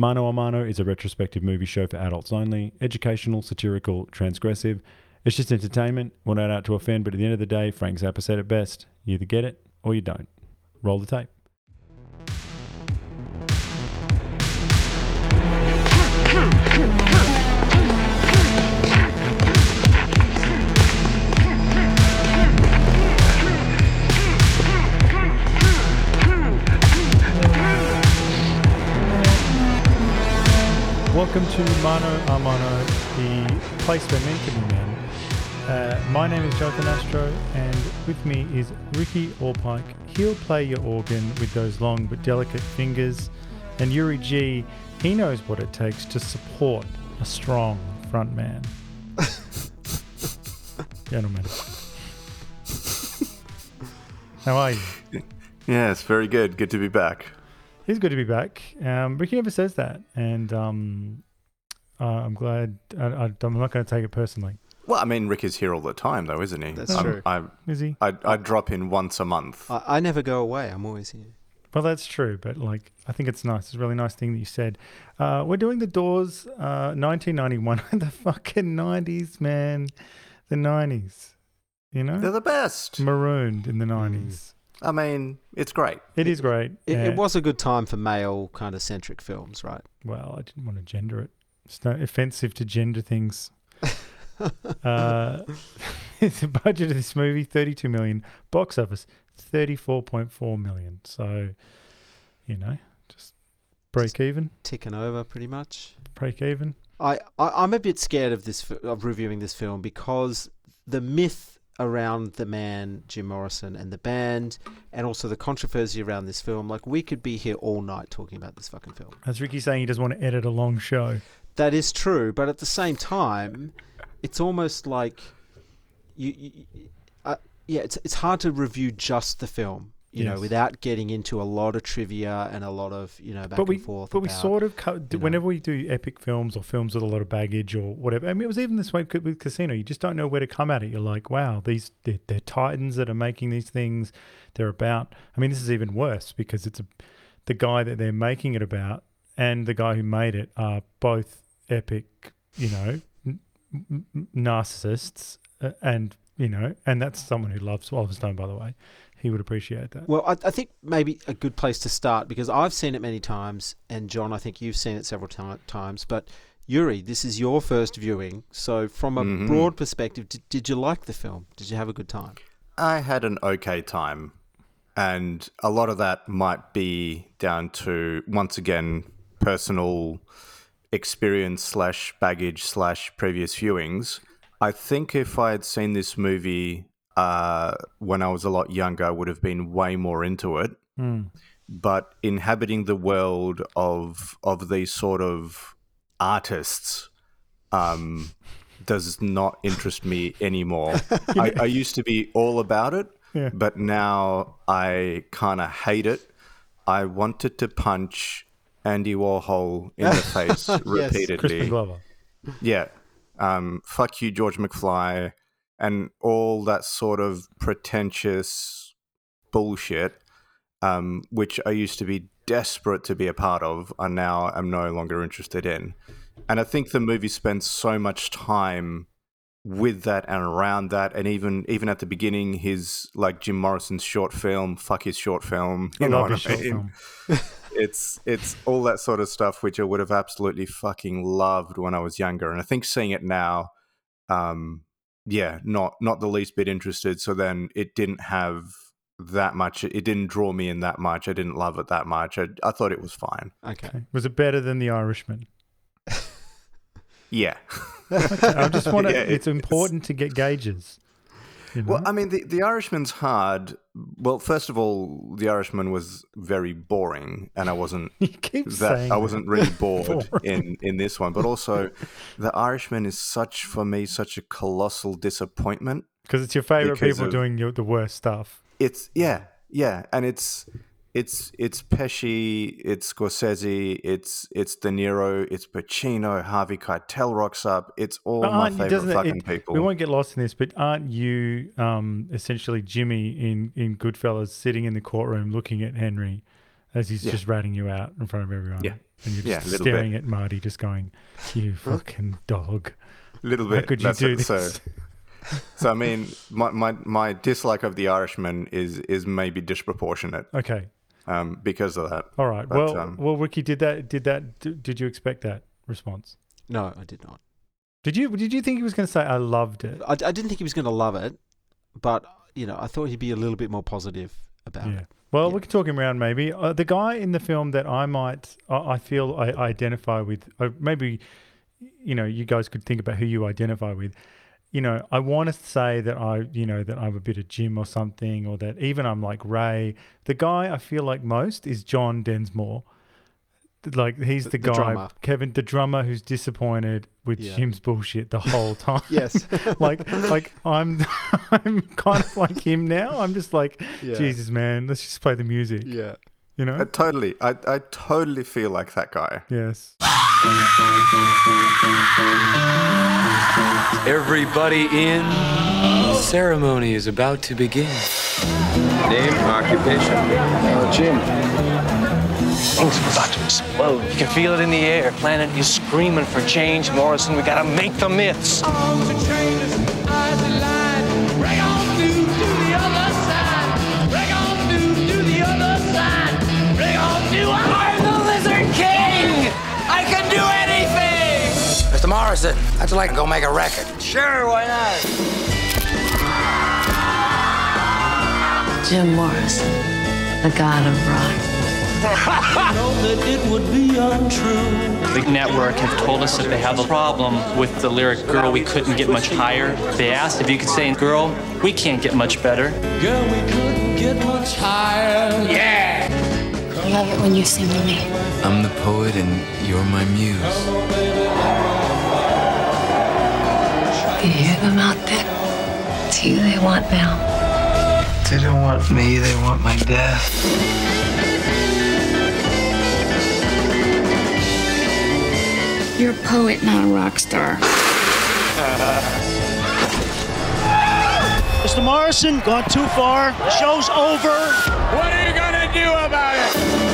Mano a Mano is a retrospective movie show for adults only, educational, satirical, transgressive. It's just entertainment. We're not out to offend, but at the end of the day, Frank Zappa said it best. You either get it or you don't. Roll the tape. Welcome to Mano a Mano, the place where men can be men. Uh, my name is Jonathan Astro, and with me is Ricky Allpike. He'll play your organ with those long but delicate fingers. And Yuri G, he knows what it takes to support a strong front man. Gentlemen. How are you? Yes, very good. Good to be back. It's good to be back. Um, Ricky never says that, and um, uh, I'm glad. I, I, I'm not going to take it personally. Well, I mean, Rick is here all the time, though, isn't he? That's I'm- true. I, Is he? I, I drop in once a month. I, I never go away. I'm always here. Well, that's true, but like, I think it's nice. It's a really nice thing that you said. Uh, we're doing the Doors, uh, 1991, the fucking 90s, man, the 90s. You know, They're the best. marooned in the 90s. I mean, it's great. It is great. It, Yeah. it was a good time for male kind of centric films, right? Well, I didn't want to gender it. It's not offensive to gender things. uh, the budget of this movie 32 million box office 34.4 million so you know just break even Ticking over pretty much. break even I, I I'm a bit scared of this of reviewing this film because the myth around the man Jim Morrison and the band, and also the controversy around this film. Like we could be here all night talking about this fucking film. as ricky saying he doesn't want to edit a long show That is true, but at the same time, it's almost like you, you uh, yeah, it's it's hard to review just the film, you know, without getting into a lot of trivia and a lot of you know back but we and forth. but we sort of co- you know. whenever we do epic films or films with a lot of baggage or whatever i mean it was even this way with casino you just don't know where to come at it you're like wow these they're, they're titans that are making these things they're about i mean this is even worse because it's a, the guy that they're making it about and the guy who made it are both epic you know n- n- n- narcissists uh, and you know and that's someone who loves Oliver Stone by the way he would appreciate that Well, I, I think maybe a good place to start because I've seen it many times, and John, I think you've seen it several ti- times. But Yuri, this is your first viewing, so from a Mhm. broad perspective, did, did you like the film? Did you have a good time? I had an okay time. And a lot of that might be down to, once again, personal experience slash baggage slash previous viewings. I think if I had seen this movie uh, when I was a lot younger, I would have been way more into it. Hmm. but inhabiting the world of of these sort of artists um, does not interest me anymore. I, I used to be all about it, Yeah. but now I kind of hate it. I wanted to punch Andy Warhol in the face repeatedly. Glover Yeah. Um, fuck you, George McFly, and all that sort of pretentious bullshit, um, which I used to be desperate to be a part of, and now I'm no longer interested in. And I think the movie spends so much time with that and around that, and even even at the beginning, his like Jim Morrison's short film, fuck his short film, you I know what I mean? film. it's it's all that sort of stuff which I would have absolutely fucking loved when I was younger, and I think seeing it now, um, yeah, not not the least bit interested. So then it didn't have that much. It didn't draw me in that much. I didn't love it that much. I, I thought it was fine. Okay. Okay. Was it better than The Irishman? Yeah. I just want to. Yeah, it's important to get gauges. You know? Well, I mean, the, the Irishman's hard. Well, first of all, the Irishman was very boring, and I wasn't you keep that saying I wasn't really bored in in this one. But also, the Irishman is such for me such a colossal disappointment. because it's your favorite people of- doing your, the worst stuff. It's yeah, yeah, and it's it's it's Pesci, it's Scorsese, it's it's De Niro, it's Pacino, Harvey Keitel rocks up. It's all But my favorite fucking it- people. We won't get lost in this, but aren't you um, essentially Jimmy in in Goodfellas, sitting in the courtroom looking at Henry as he's Yeah. just ratting you out in front of everyone? Yeah. and you're just bit. staring at Marty, just going, "You fucking dog! little bit. How could you That's do it. this?" So, so I mean, my, my my dislike of the Irishman is is maybe disproportionate Okay, um, because of that. all right. But, well, um, well, Ricky, did that? Did that? Did you expect that response? No, I did not. Did you? Did you think he was going to say, "I loved it"? I, I didn't think he was going to love it, but you know, I thought he'd be a little bit more positive about Yeah. it. Well, Yeah. we can talk him around maybe. Uh, the guy in the film that I might, I, I feel I, I identify with, uh, maybe, you know, you guys could think about who you identify with. You know, I want to say that I, you know, that I'm a bit of Jim or something, or that even I'm like Ray. The guy I feel like most is John Densmore. Like he's the, The- guy, drummer. Kevin, the drummer, who's disappointed with Yeah. Jim's bullshit the whole time. Yes. like, like I'm, I'm kind of like him now. I'm just like, Yeah. Jesus, man, let's just play the music. Yeah. You know? Uh, totally, I I totally feel like that guy. yes. Everybody in. The ceremony is about to begin. Name, occupation. Jim. Things are about to explode. You can feel it in the air. Planet is screaming for change. Morrison, we gotta make the myths. Mr. Morrison, I'd like to go make a record. Sure, why not? Jim Morrison, the god of rock. The network have told us that they have a problem with the lyric girl we couldn't get much higher. They asked if you could say girl, we can't get much better. Girl, we couldn't get much higher. Yeah! I love it when you sing to me. I'm the poet and you're my muse. You hear them out there? It's you they want now. They don't want me, they want my death. You're a poet, not a rock star. Mr. Morrison, gone too far. The show's over. What are you gonna do about it?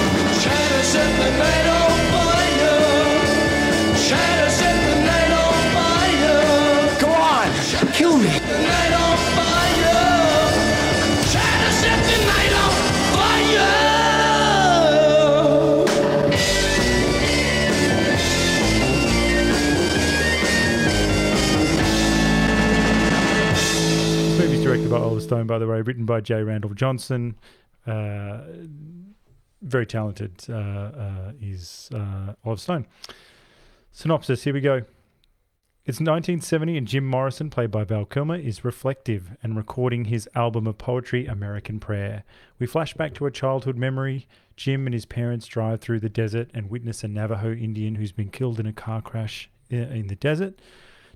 Go This movie's directed by Oliver Stone, by the way, written by J. Randall Johnson. Uh, very talented uh, uh, is uh, Oliver Stone. Synopsis, here we go. It's 1970 and Jim Morrison, played by Val Kilmer, is reflective and recording his album of poetry, American Prayer. We flash back to a childhood memory. Jim and his parents drive through the desert and witness a Navajo Indian who's been killed in a car crash in the desert.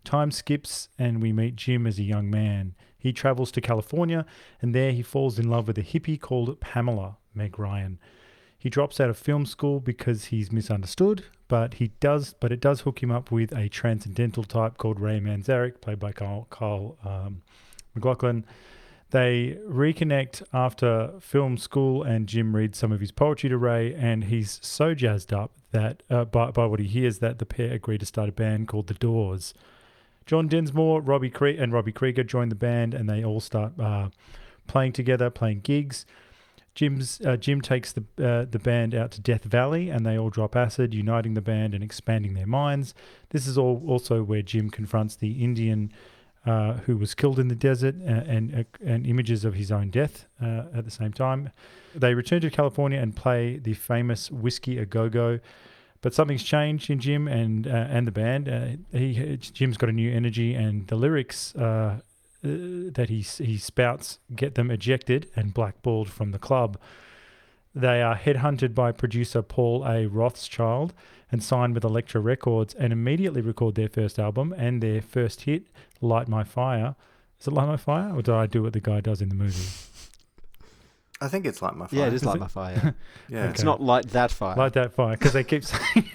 Time skips and we meet Jim as a young man. He travels to California and there he falls in love with a hippie called Pamela, Meg Ryan. He drops out of film school because he's misunderstood, but he does but it does hook him up with a transcendental type called Ray Manzarek, played by Carl, Carl um, MacLachlan. They reconnect after film school, and Jim reads some of his poetry to Ray, and he's so jazzed up that uh, by, by what he hears that the pair agree to start a band called The Doors. John Densmore, Robbie Cre- and Robbie Krieger join the band, and they all start uh, playing together, playing gigs. Jim's uh, Jim takes the uh, the band out to Death Valley, and they all drop acid, uniting the band and expanding their minds. This is all also where Jim confronts the Indian uh, who was killed in the desert, uh, and uh, and images of his own death uh, at the same time. They return to California and play the famous Whisky a Go Go. But something's changed in Jim and uh, and the band. Uh, he Jim's got a new energy, and the lyrics uh, uh, that he he spouts get them ejected and blackballed from the club. They are headhunted by producer Paul A. Rothchild and signed with Elektra Records, and immediately record their first album and their first hit, "Light My Fire." Is it "Light My Fire" or do I do what the guy does in the movie? I think it's like my fire. Yeah, it is Is like it? my fire. Yeah. It's not light that fire. Light that fire, because they keep saying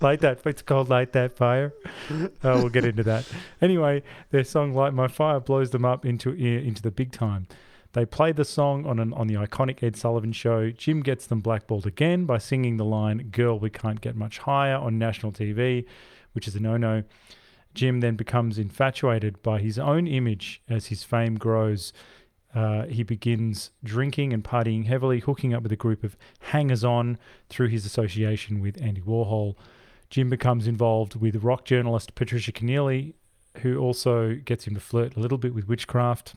light that. It's called light that fire. Uh, we'll get into that. Anyway, their song "Light My Fire" blows them up into into the big time. They play the song on an, on the iconic Ed Sullivan show. Jim gets them blackballed again by singing the line "Girl, we can't get much higher" on national TV, which is a no-no. Jim then becomes infatuated by his own image as his fame grows. Uh, he begins drinking and partying heavily, hooking up with a group of hangers on through his association with Andy Warhol. Jim becomes involved with rock journalist Patricia Kennealy, who also gets him to flirt a little bit with witchcraft.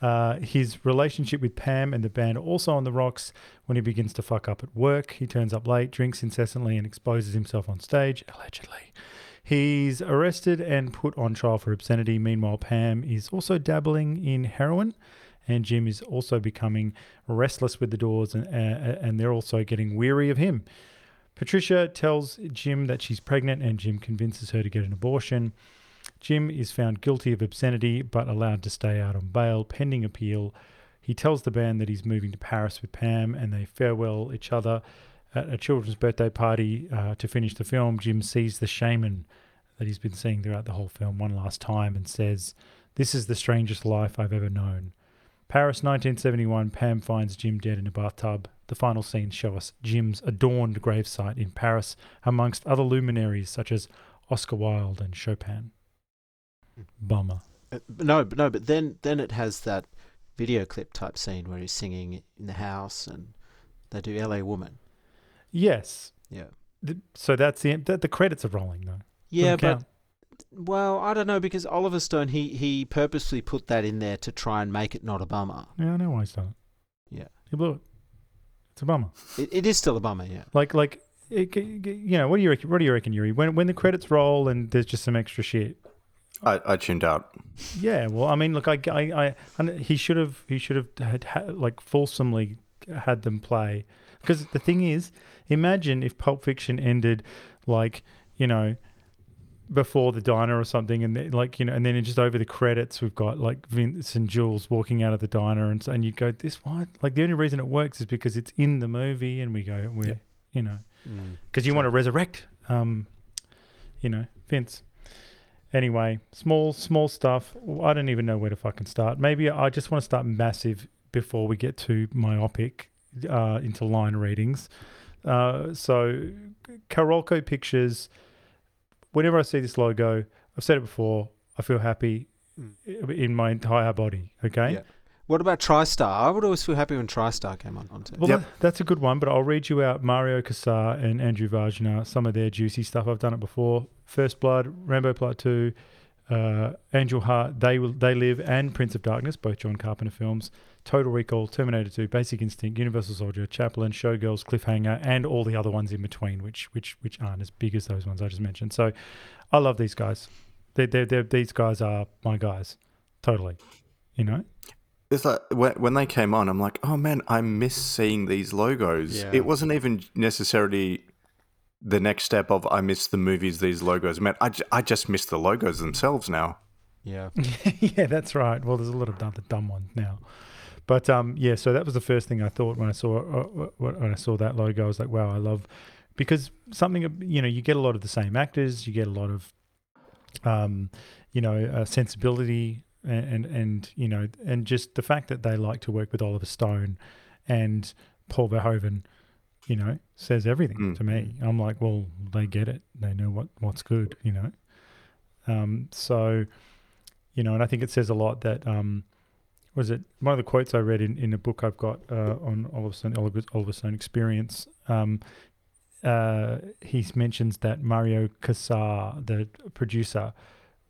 Uh, his relationship with Pam and the band also on the rocks when he begins to fuck up at work. He turns up late, drinks incessantly, and exposes himself on stage, allegedly. He's arrested and put on trial for obscenity. Meanwhile, Pam is also dabbling in heroin, and Jim is also becoming restless with the doors, and, uh, and they're also getting weary of him. Patricia tells Jim that she's pregnant, and Jim convinces her to get an abortion. Jim is found guilty of obscenity but allowed to stay out on bail pending appeal. He tells the band that he's moving to Paris with Pam, and they farewell each other at a children's birthday party uh, to finish the film. Jim sees the shaman that he's been seeing throughout the whole film one last time and says, This is the strangest life I've ever known. Paris 1971, Pam finds Jim dead in a bathtub. The final scenes show us Jim's adorned gravesite in Paris, amongst other luminaries such as Oscar Wilde and Chopin. Bummer. Uh, no, but no, but then then it has that video clip type scene where he's singing in the house and they do "L.A. Woman." Yes. Yeah. The, so that's the the, the credits are rolling though. Yeah, Doesn't count. but well, I don't know because Oliver Stone he he purposely put that in there to try and make it not a bummer. yeah, I know why he's done it. Yeah. He blew it. It's a bummer. It, it is still a bummer. Yeah. Like like it, you know what do you reckon? What do you reckon, Yuri? When when the credits roll and there's just some extra shit. I, I tuned out. Yeah, well, I mean, look, I, I, I and he should have, he should have had, had like fulsomely had them play, because the thing is, imagine if Pulp Fiction ended like, you know, before the diner or something, and then, like, you know, and then just over the credits we've got like Vince and Jules walking out of the diner, and and you go, this what? Like the only reason it works is because it's in the movie, and we go, we, Yeah. you know, Mm. because you want to resurrect, um, you know, Vince. Anyway, small, small stuff. I don't even know where to fucking start. Maybe I just want to start massive before we get to myopic uh, into line readings. Uh, so, Carolco Pictures. Whenever I see this logo, I've said it before. I feel happy in my entire body. Okay. Yeah. What about TriStar? I would always feel happy when TriStar came on onto. Well, that, that's a good one, but I'll read you out Mario Kassar and Andrew Vajna, some of their juicy stuff. I've done it before. First Blood, Rambo Part 2, uh, Angel Heart, They Will, They Live, and Prince of Darkness, both John Carpenter films. Total Recall, Terminator 2, Basic Instinct, Universal Soldier, Chaplin, Showgirls, Cliffhanger, and all the other ones in between, which which which aren't as big as those ones I just mentioned. So I love these guys. They're, they're, they're, these guys are my guys. Totally. You know? It's like when, when they came on, I'm like, oh man, I miss seeing these logos. Yeah. It wasn't even necessarily the next step of I miss the movies these logos meant. I, I just miss the logos themselves now. Yeah. yeah, that's right. Well, there's a lot of other dumb ones now, but um, yeah. So that was the first thing I thought when I saw uh, when I saw that logo. I was like, wow, I love because something you know you get a lot of the same actors, you get a lot of um, you know uh, sensibility and, and and you know and just the fact that they like to work with Oliver Stone and Paul Verhoeven. You know, says everything Mm. to me. I'm like, well, they get it. They know what what's good. You know, um, so you know, and I think it says a lot that um, was it one of the quotes I read in, in a book I've got uh, on Oliver Stone, Oliver, Oliver Stone experience. Um, uh, he mentions that Mario Kassar, the producer,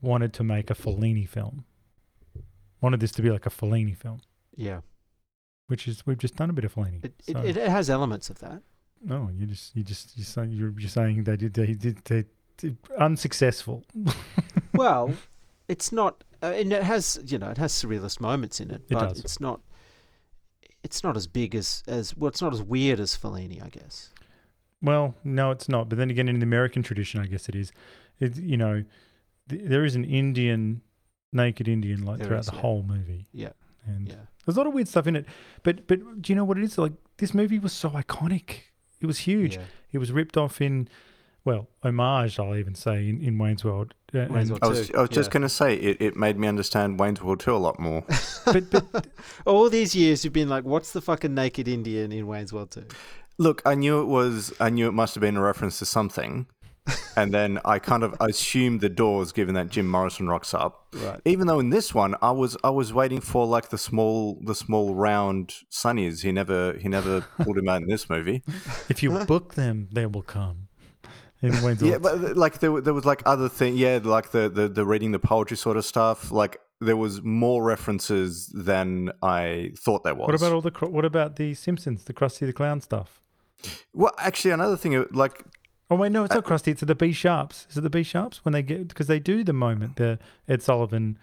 wanted to make a Fellini film. Wanted this to be like a Fellini film, Yeah. which is we've just done a bit of Fellini. It, it, so- it has elements of that. no, you just you just you saying you're, you're saying they did they did they, did unsuccessful. well, it's not, uh, and it has, you know, it has surrealist moments in it, It but does. it's not. It's not as big as as well. It's not as weird as Fellini, I guess. Well, no, it's not. But then again, in the American tradition, I guess it is. It, you know, th- there is an Indian, naked Indian, like There throughout is, the yeah. whole movie, Yeah, and yeah. there's a lot of weird stuff in it. But but do you know what it is? Like this movie was so iconic. It was huge. Yeah. It was ripped off in well, homage, I'll even say, in, in Wayne's World. Uh, Wayne's World I was, I was just yeah. going to say it, it made me understand Wayne's World 2 a lot more. but, but All these years you've been like, what's the fucking naked Indian in Wayne's World 2? Look, I knew it was. I knew it must have been a reference to something, and then I kind of assumed the doors, given that Jim Morrison rocks up. Right. Even though in this one, I was I was waiting for like the small the small round sunnies. He never he never pulled him out in this movie. if you book them, they will come. Wayne's Yeah, but like there, there was like other thing. Yeah, like the, the the reading the poetry sort of stuff. Like there was more references than I thought there was. what about all the what about the Simpsons, the Krusty the Clown stuff? Well, actually, another thing. uh, Like Oh wait, no, it's not Krusty. It's the B sharps. Is it the B sharps when they get because they do the moment the Ed Sullivan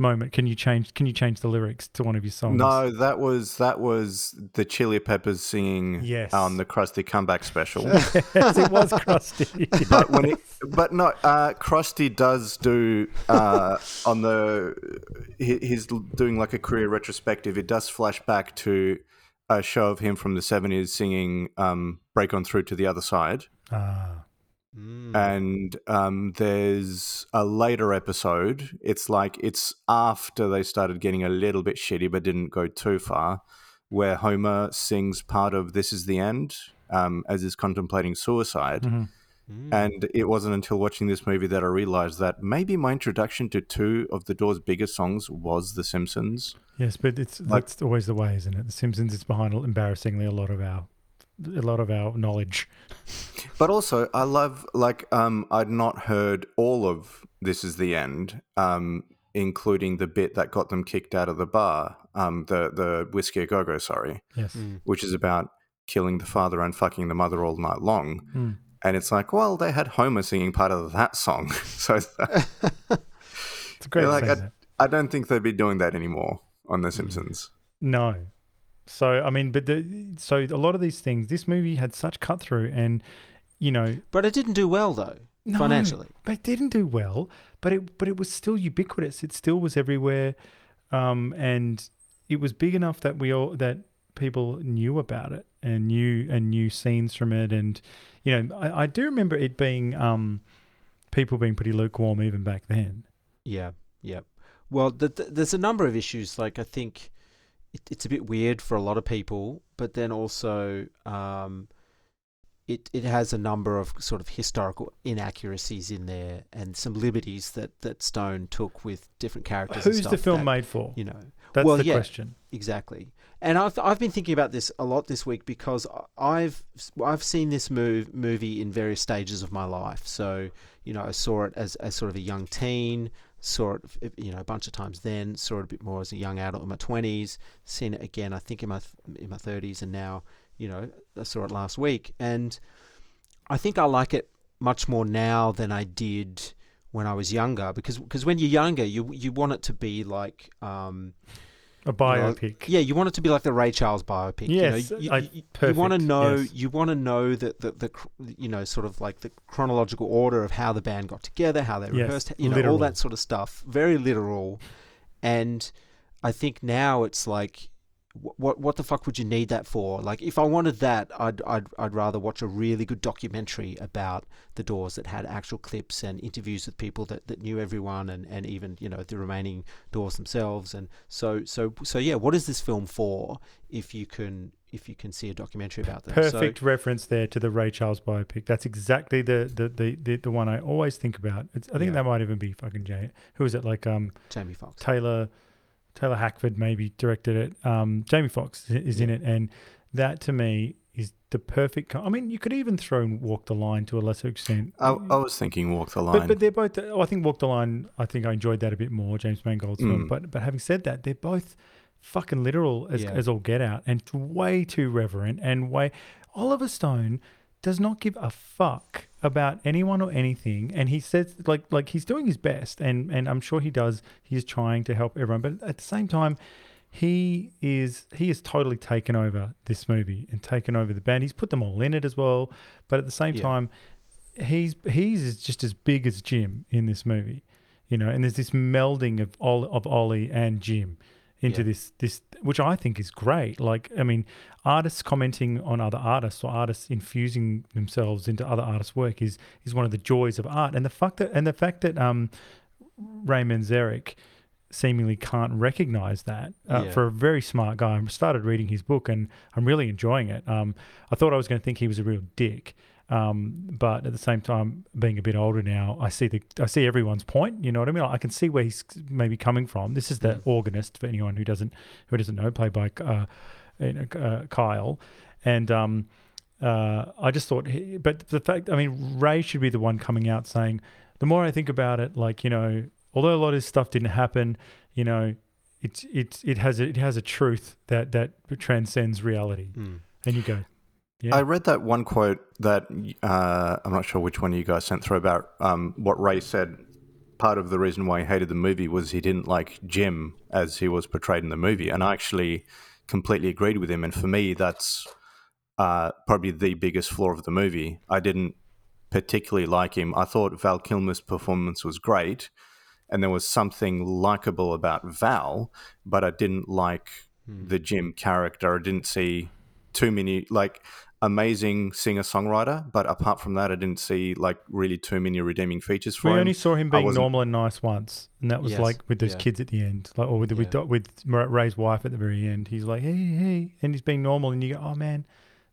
moment? Can you change? Can you change the lyrics to one of your songs? no, that was that was the Chili Peppers singing Yes. on the Krusty Comeback Special. yes, it was Krusty. but when it, but no, uh, Krusty does do uh, on the he, he's doing like a career retrospective. It does flash back to a show of him from the seventies singing um, "Break On Through to the Other Side." ah, Mm. and um, there's a later episode. It's like it's after they started getting a little bit shitty, but didn't go too far, where Homer sings part of "This Is the End" um, as he's contemplating suicide. mhm. Mm. And it wasn't until watching this movie that I realized that maybe my introduction to two of the Doors' biggest songs was The Simpsons. yes, but it's Like- that's always the way, isn't it? The Simpsons is behind embarrassingly a lot of our a lot of our knowledge. But also, I love like um, I'd not heard all of "This Is the End," um, including the bit that got them kicked out of the bar, um, the the whiskey a go go, sorry, Yes. Mm. which is about killing the father and fucking the mother all night long. Mm. And it's like, well, they had Homer singing part of that song, so It's a great like I. I don't think they'd be doing that anymore on. The Simpsons. No. So I mean, but the so a lot of these things, this movie had such cut through, and you know, But it didn't do well, though, No, financially. But it didn't do well. But it but it was still ubiquitous. It still was everywhere, um, and it was big enough that we all that people knew about it and knew and knew scenes from it. And you know, I, I do remember it being um, people being pretty lukewarm even back then. Yeah, yeah. Well, th- th- there's a number of issues. Like, I think it, it's a bit weird for a lot of people, but then also um, it it has a number of sort of historical inaccuracies in there and some liberties that, that Stone took with different characters. and Who's the film that, made for? You know, That's well, the yeah, question. Exactly. And I've I've been thinking about this a lot this week because I've I've seen this move movie in various stages of my life. So you know I saw it as, as sort of a young teen, saw it you know a bunch of times then, saw it a bit more as a young adult in my twenties, seen it again I think in my in my thirties, and now you know I saw it last week, and I think I like it much more now than I did when I was younger because because when you're younger you you want it to be like um, A biopic. yeah, you want it to be like the Ray Charles biopic. Yes, you, know, you, I- you, you want to know. yes. You want to know that the, the you know sort of like the chronological order of how the band got together, how they Yes, rehearsed, you know, literal. all that sort of stuff. Very literal, and I think now it's like. Wh- What what the fuck would you need that for? Like, if I wanted that, I'd I'd I'd rather watch a really good documentary about the Doors that had actual clips and interviews with people that, that knew everyone and, and even you know the remaining Doors themselves. And so so so yeah, what is this film for? If you can if you can see a documentary about them, So- Perfect reference there to the Ray Charles biopic. That's exactly the the the, the, the one I always think about. It's, I think Yeah. that might even be fucking Jay. Who is it? Like um Jamie Foxx. Taylor Taylor Hackford maybe directed it. Um, Jamie Foxx is in it, and that to me is the perfect. Co- I mean, you could even throw in Walk the Line to a lesser extent. I, I was thinking Walk the Line. But, but they're both. Oh, I think Walk the Line. I think I enjoyed that a bit more, James Mangold's film. Mm. But but having said that, they're both fucking literal as, Yeah. as all get out, and way too reverent, and way. Oliver Stone does not give a fuck about anyone or anything, and he says like like he's doing his best, and and I'm sure he does. He's trying to help everyone, but at the same time. He is he has totally taken over this movie and taken over the band. He's put them all in it as well, but at the same Yeah. time, he's he's just as big as Jim in this movie, you know. And there's this melding of of Ollie and Jim into Yeah. this this which I think is great. Like I mean, artists commenting on other artists or artists infusing themselves into other artists' work is is one of the joys of art. And the fact that and the fact that um Ray Manzarek seemingly can't recognize that uh, Yeah. for a very smart guy. I started reading his book and I'm really enjoying it. Um, I thought I was going to think he was a real dick. Um, but at the same time, being a bit older now, I see the I see everyone's point. You know what I mean? I can see where he's maybe coming from. This is the organist for anyone who doesn't who doesn't know, played by uh, uh, Kyle, and um, uh, I just thought, he, but the fact, I mean, Ray should be the one coming out saying, the more I think about it, like you know, although a lot of this stuff didn't happen, you know, it's it's it has a, it has a truth that that transcends reality, Mm. and you go, yeah, I read that one quote that uh, I'm not sure which one you guys sent through about um, what Ray said. Part of the reason why he hated the movie was he didn't like Jim as he was portrayed in the movie, and I actually completely agreed with him. And for me, that's uh, probably the biggest flaw of the movie. I didn't particularly like him. I thought Val Kilmer's performance was great, and there was something likable about Val, but I didn't like the Jim character. I didn't see too many like amazing singer songwriter, but apart from that, I didn't see like really too many redeeming features for we him. only saw him being normal and nice once, and that was Yes, like with those yeah. kids at the end, like or with with Yeah. with Ray's wife at the very end. He's like, hey, hey, and he's being normal, and you go, oh man,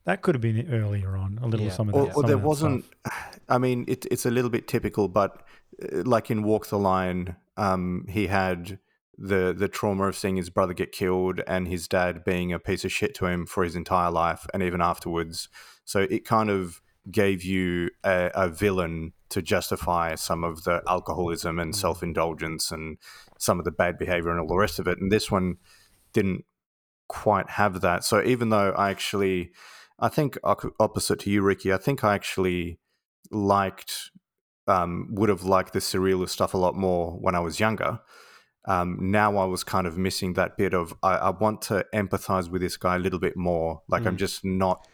that could have been earlier on a little Yeah. some of or, that. or some of there that wasn't. stuff. I mean, it, it's a little bit typical, but uh, like in Walk the Line, um, he had the the trauma of seeing his brother get killed and his dad being a piece of shit to him for his entire life and even afterwards. So it kind of gave you a, a villain to justify some of the alcoholism and self indulgence and some of the bad behavior and all the rest of it. And this one didn't quite have that. So even though I actually, I think opposite to you, Ricky, I think I actually liked, um, would have liked the surrealist stuff a lot more when I was younger. Um, now I was kind of missing that bit of I, I want to empathize with this guy a little bit more. Like I'm just not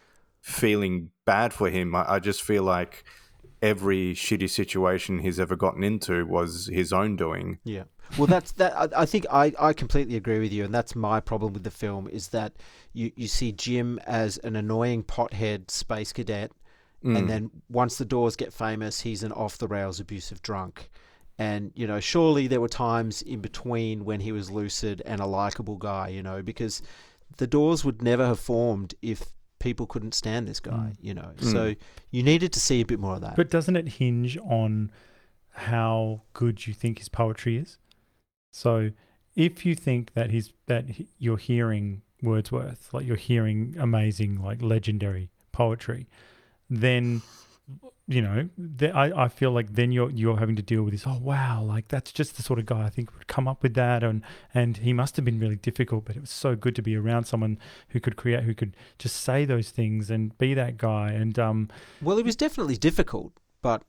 feeling bad for him. I, I just feel like every shitty situation he's ever gotten into was his own doing. Yeah. Well, that's that. I, I think I, I completely agree with you, and that's my problem with the film is that you, you see Jim as an annoying pothead space cadet, and then once the doors get famous, he's an off the rails abusive drunk. And you know, surely there were times in between when he was lucid and a likable guy. You know, because the doors would never have formed if people couldn't stand this guy. Mm. You know, mm. so you needed to see a bit more of that. But doesn't it hinge on how good you think his poetry is? So, if you think that his that he- you're hearing Wordsworth, like you're hearing amazing, like legendary poetry, then you know, th- I, I feel like then you're you're having to deal with this. Oh wow, like that's just the sort of guy I think would come up with that, and and he must have been really difficult, but it was so good to be around someone who could create, who could just say those things and be that guy. And um, Well, it was definitely difficult, but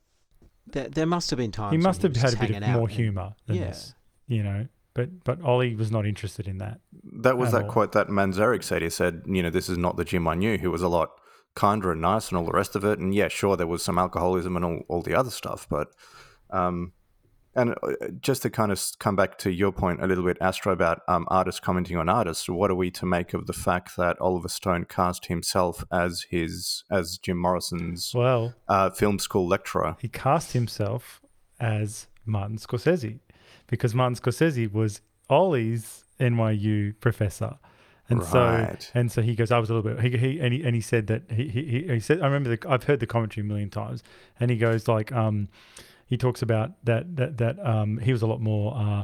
there, there must have been times he when must have was had a bit of more and- humor than yeah. this, you know. But but Ollie was not interested in that. That was that all. quote that Manzarek said. He said, you know, this is not the Jim I knew. He was a lot kinder and nice and all the rest of it. And yeah, sure, there was some alcoholism and all, all the other stuff. But, um, and uh, just to kind of come back to your point a little bit, Astro, about um, artists commenting on artists, what are we to make of the fact that Oliver Stone cast himself as his, as Jim Morrison's Well, uh, film school lecturer? he cast himself as Martin Scorsese because Martin Scorsese was Ollie's NYU professor. And so, and so he goes. I was a little bit. He, he and he and he said that he he, he said. I remember the. I've heard the commentary a million times, and he goes like, um, he talks about that that that um he was a lot more uh,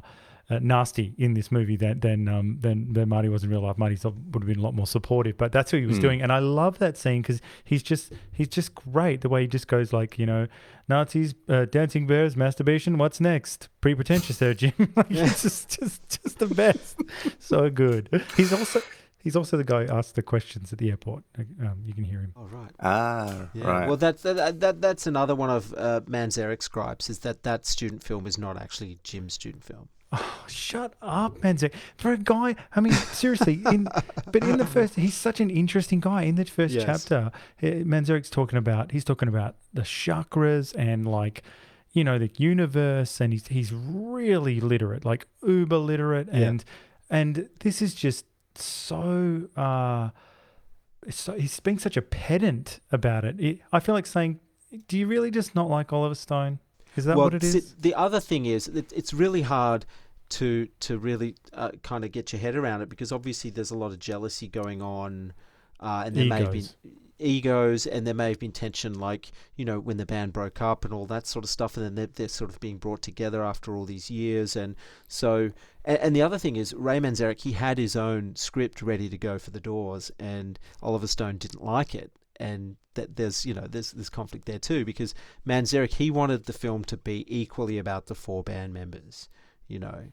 uh nasty in this movie than than um than than Marty was in real life. Marty would have been a lot more supportive, but that's who he was doing, and I love that scene because he's just he's just great the way he just goes like you know Nazis, uh, dancing bears, masturbation. What's next? Pretty pretentious there, Jim. like, It's just, just, just the best. so good. He's also, he's also the guy who asks the questions at the airport. Um, you can hear him. Oh right. Ah, Yeah. right. Well, that's that, that that's another one of uh, Manzarek's gripes is that that student film is not actually Jim's student film. Oh, shut up, Manzarek. For a guy, I mean, seriously. In but in the first, he's such an interesting guy. In the first Yes. chapter, eh, talking about he's talking about the chakras and like, you know, the universe, and he's he's really literate, like uber literate, Yeah. and and this is just so. Uh, so he's being such a pedant about it. it. I feel like saying, "Do you really just not like Oliver Stone? Is that well, what it is?" the other thing is, it, it's really hard to to really uh, kind of get your head around it because obviously there's a lot of jealousy going on, uh, and there may have been Egos. egos, and there may have been tension, like you know when the band broke up and all that sort of stuff, and then they're, they're sort of being brought together after all these years, and so and, and the other thing is Ray Manzarek, he had his own script ready to go for the Doors, and Oliver Stone didn't like it, and that there's you know there's there's conflict there too because Manzarek he wanted the film to be equally about the four band members, you know,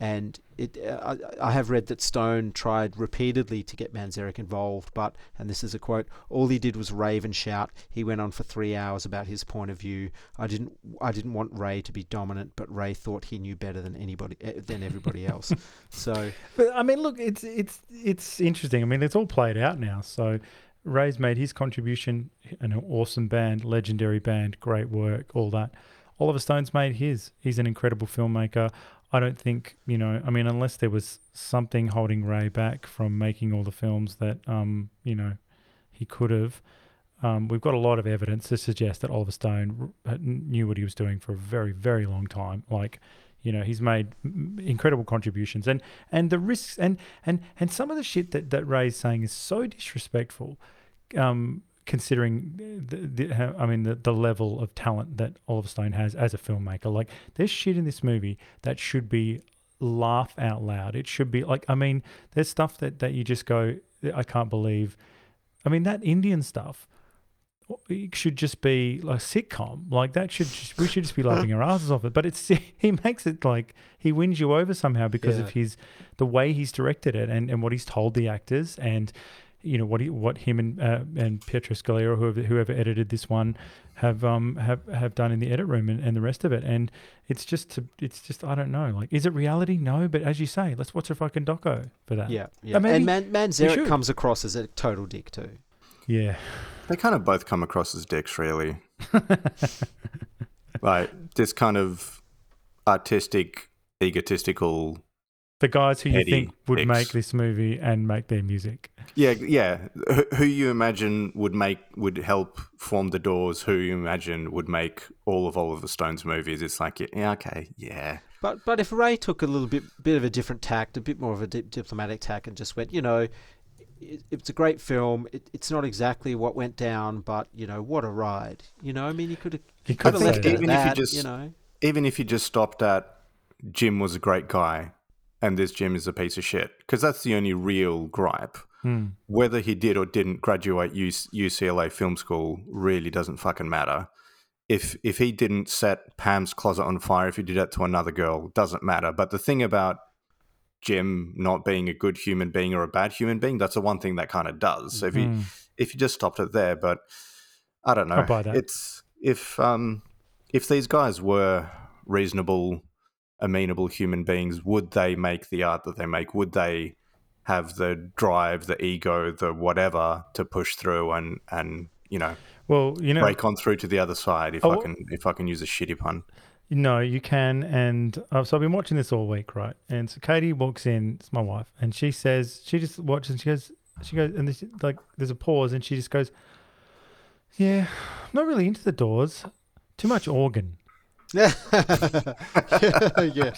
and it uh, I, I have read that Stone tried repeatedly to get Manzarek involved, but and this is a quote: all he did was rave and shout. He went on for three hours about his point of view. I didn't I didn't want Ray to be dominant, but Ray thought he knew better than anybody eh, than everybody else. so But I mean, look, it's it's it's interesting. I mean, it's all played out now. So Ray's made his contribution, an awesome band, legendary band, great work, all that. Oliver Stone's made his. He's an incredible filmmaker. I don't think you know. I mean, unless there was something holding Ray back from making all the films that um you know he could have. Um, we've got a lot of evidence to suggest that Oliver Stone knew what he was doing for a very, very long time. Like, you know, he's made incredible contributions, and and the risks and and and some of the shit that that Ray's saying is so disrespectful, um, considering the, the I mean the the level of talent that Oliver Stone has as a filmmaker. Like, there's shit in this movie that should be laugh out loud. It should be like, I mean, there's stuff that that you just go, I can't believe. I mean, that Indian stuff it should just be like a sitcom. Like that should just, we should just be laughing our asses off it. But it's he makes it like he wins you over somehow because Yeah. of his the way he's directed it and, and what he's told the actors and you know what he, what him and uh, and Pietro Scalia or whoever, whoever edited this one have um have, have done in the edit room and, and the rest of it and it's just to, it's just I don't know like is it reality no but as you say let's watch a fucking doco for that yeah, yeah. And Man- Manzarek comes across as a total dick too. yeah They kind of both come across as dicks, really. like this kind of artistic, egotistical. the guys who you think would dicks. make this movie and make their music Yeah, yeah. Who- Who you imagine would make would help form the Doors? Who you imagine would make all of Oliver Stone's movies? It's like, yeah, okay, yeah. But but if Ray took a little bit bit of a different tact, a bit more of a di- diplomatic tact, and just went, you know, it, it's a great film. It, it's not exactly what went down, but you know, what a ride. You know, I mean, you could have He could could have left that. it at Even if you just- you know, Even if you just stopped at Jim was a great guy, and this Jim is a piece of shit, because that's the only real gripe. Hmm. Whether he did or didn't graduate UC- UCLA Film School really doesn't fucking matter. If if he didn't set Pam's closet on fire, if he did that to another girl, doesn't matter. But the thing about Jim not being a good human being or a bad human being, that's the one thing that kind of does. So if you Hmm. if you just stopped it there, but I don't know. I. It's if um if these guys were reasonable, amenable human beings, would they make the art that they make? Would they have the drive, the ego, the whatever to push through and and you know well you know break on through to the other side? If Oh, I can if I can use a shitty pun. No, you can. And uh, so I've been watching this all week, right? And so Katie walks in, it's my wife, and she says, she just watches and she goes, she goes, and this, like, there's a pause, and she just goes, Yeah, I'm not really into the doors. Too much organ. yeah.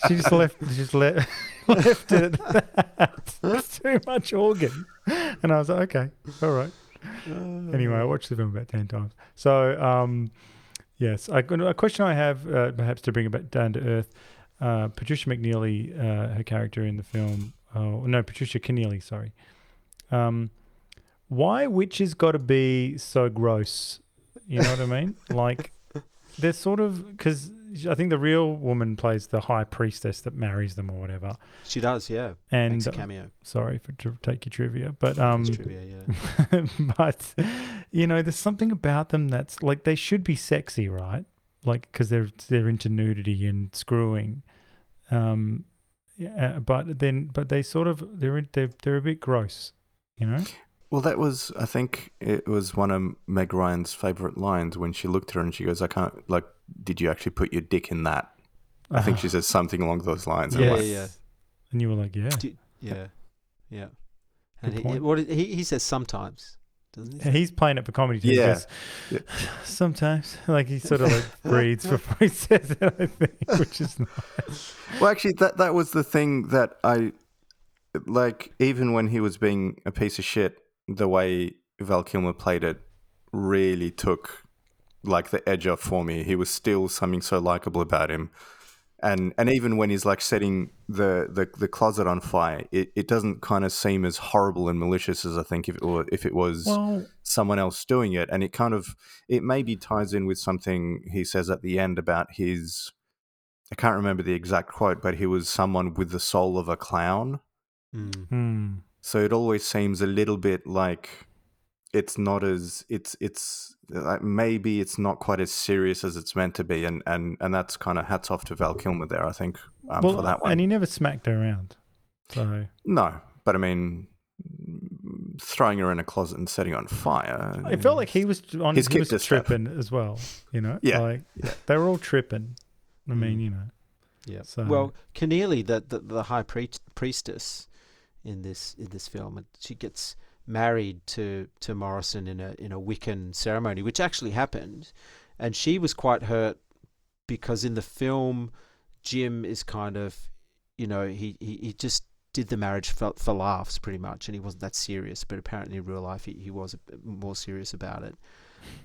She just left, she just le- left it at that. Too much organ. And I was like, Okay, all right. Anyway, I watched the film about 10 times. So, um, yes, I, a question I have, uh, perhaps to bring it back down to earth. Uh, Patricia McNeely, uh, her character in the film, oh, no, Patricia Kennealy, sorry. Um, why witches got to be so gross? You know what I mean? Like, they're sort of, because I think the real woman plays the high priestess that marries them or whatever. she does. Yeah, And makes a uh, cameo. sorry for to take your trivia, but um, It's trivia. Yeah. but you know, there's something about them that's like they should be sexy, right? Like because they're they're into nudity and screwing, um, yeah, but then but they sort of they're they're they're a bit gross, you know. Well, that was, I think it was one of Meg Ryan's favorite lines when she looked at her and she goes, I can't, like, did you actually put your dick in that? I think she ah. says something along those lines. Yeah, like, yeah, yeah. And you were like, yeah, Do, Yeah, yeah. And Good he, point. what he he says sometimes, doesn't he? He's playing it for comedy. Too. He Yeah. Sometimes, like he sort of like breathes before he says it. I think, which is nice. Well, actually, that that was the thing that I like. Even when he was being a piece of shit, the way Val Kilmer played it really took like the edge off for me. He was still something so likable about him, and and even when he's like setting the the, the closet on fire, it, it doesn't kind of seem as horrible and malicious as I think if it were, if it was Well, someone else doing it. And it kind of it maybe ties in with something he says at the end about his i can't remember the exact quote but he was someone with the soul of a clown. Mm. So it always seems a little bit like it's not as it's it's like maybe it's not quite as serious as it's meant to be and and and that's kind of hats off to val kilmer there i think um, well, for that one and he never smacked her around. So no but i mean throwing her in a closet and setting her on fire it felt like he was on. He's he was kicked a step. tripping as well. You know, Yeah, like they were all tripping. I Mm. mean, you know, Yeah. So- Well, Kennealy, the, the the high priest, priestess in this in this film, and she gets married to to Morrison in a in a Wiccan ceremony, which actually happened, and she was quite hurt because in the film, Jim is kind of, you know, he he, he just did the marriage for, for laughs pretty much, and he wasn't that serious. But apparently, in real life, he, he was a bit more serious about it.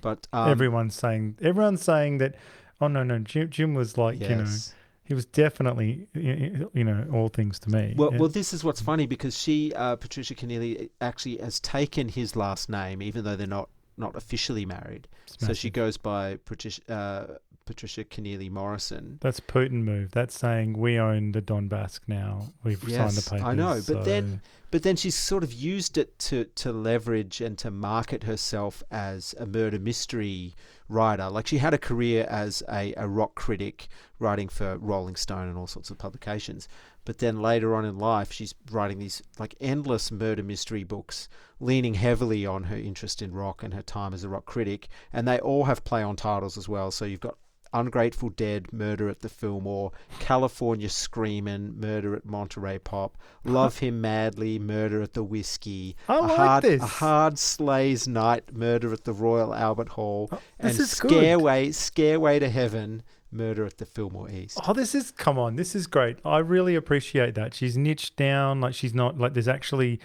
But um, everyone's saying everyone's saying that. Oh no, no, Jim, Jim was like you know Yes. He was definitely you know all things to me. Well, Yeah. well, this is what's funny because she, uh, Patricia Kennealy, actually has taken his last name, even though they're not not officially married. So she goes by Patricia uh, Patricia Kennealy Morrison. That's Putin move. That's saying we own the Donbass now. We've signed the papers. I know, but then but then she's sort of used it to to leverage and to market herself as a murder mystery writer. Like she had a career as a, a rock critic, writing for Rolling Stone and all sorts of publications. But then later on in life, she's writing these like endless murder mystery books, leaning heavily on her interest in rock and her time as a rock critic. And they all have play on titles as well. So you've got Ungrateful Dead, Murder at the Fillmore, California Screamin', Murder at Monterey Pop, Love Him Madly, Murder at the Whiskey, I a like hard, this. a hard Slay's Night, Murder at the Royal Albert Hall, Oh, and good. Scareway, Scareway to Heaven, Murder at the Fillmore East. Oh, this is come on. This is great. I really appreciate that. She's niched down. Like she's not like there's actually,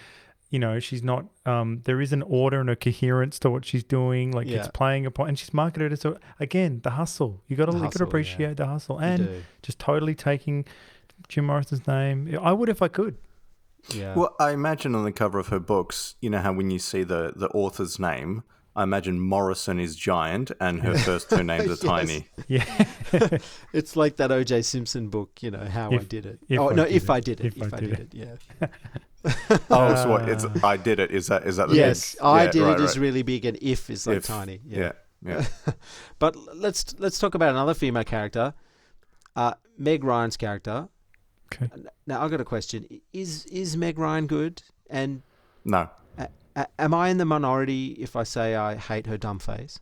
you know, she's not. Um, there is an order and a coherence to what she's doing. Like it's playing a point, and she's marketed it. So again, the hustle. You got to The you got yeah. appreciate the hustle, and just totally taking Jim Morrison's name. I would if I could. Yeah. Well, I imagine on the cover of her books, you know how when you see the, the author's name, I imagine Morrison is giant and her first two names are Yes. tiny. Yeah. it's like that O.J. Simpson book, you know, How I Did It. oh I no, if it. I did it. If If, I I did did it. it. Yeah. Oh, so what? It's I did it. Is that is that the yes, big- I yeah, did right, it is right. really big, and if is like If, tiny. Yeah, yeah. but let's let's talk about another female character, uh, Meg Ryan's character. Okay. Now I've got a question: Is is Meg Ryan good? And No, a, a, am I in the minority if I say I hate her dumb face?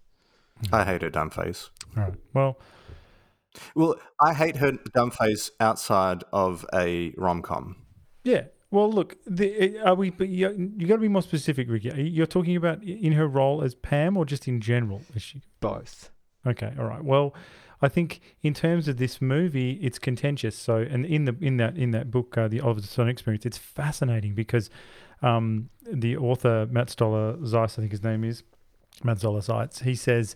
I hate her dumb face. All right. Well, Well, I hate her dumb face outside of a rom com. yeah. Well, look. The, are we? But you, you got to be more specific, Ricky. You- You're talking about in her role as Pam, or just in general? Is she? Both. Okay, all right. Well, I think in terms of this movie, it's contentious. So, and in the in that in that book, uh, the Oliver Stone Experience, it's fascinating because um, the author Matt Stoller Zeiss, I think his name is Matt Stoller Zeiss, he says,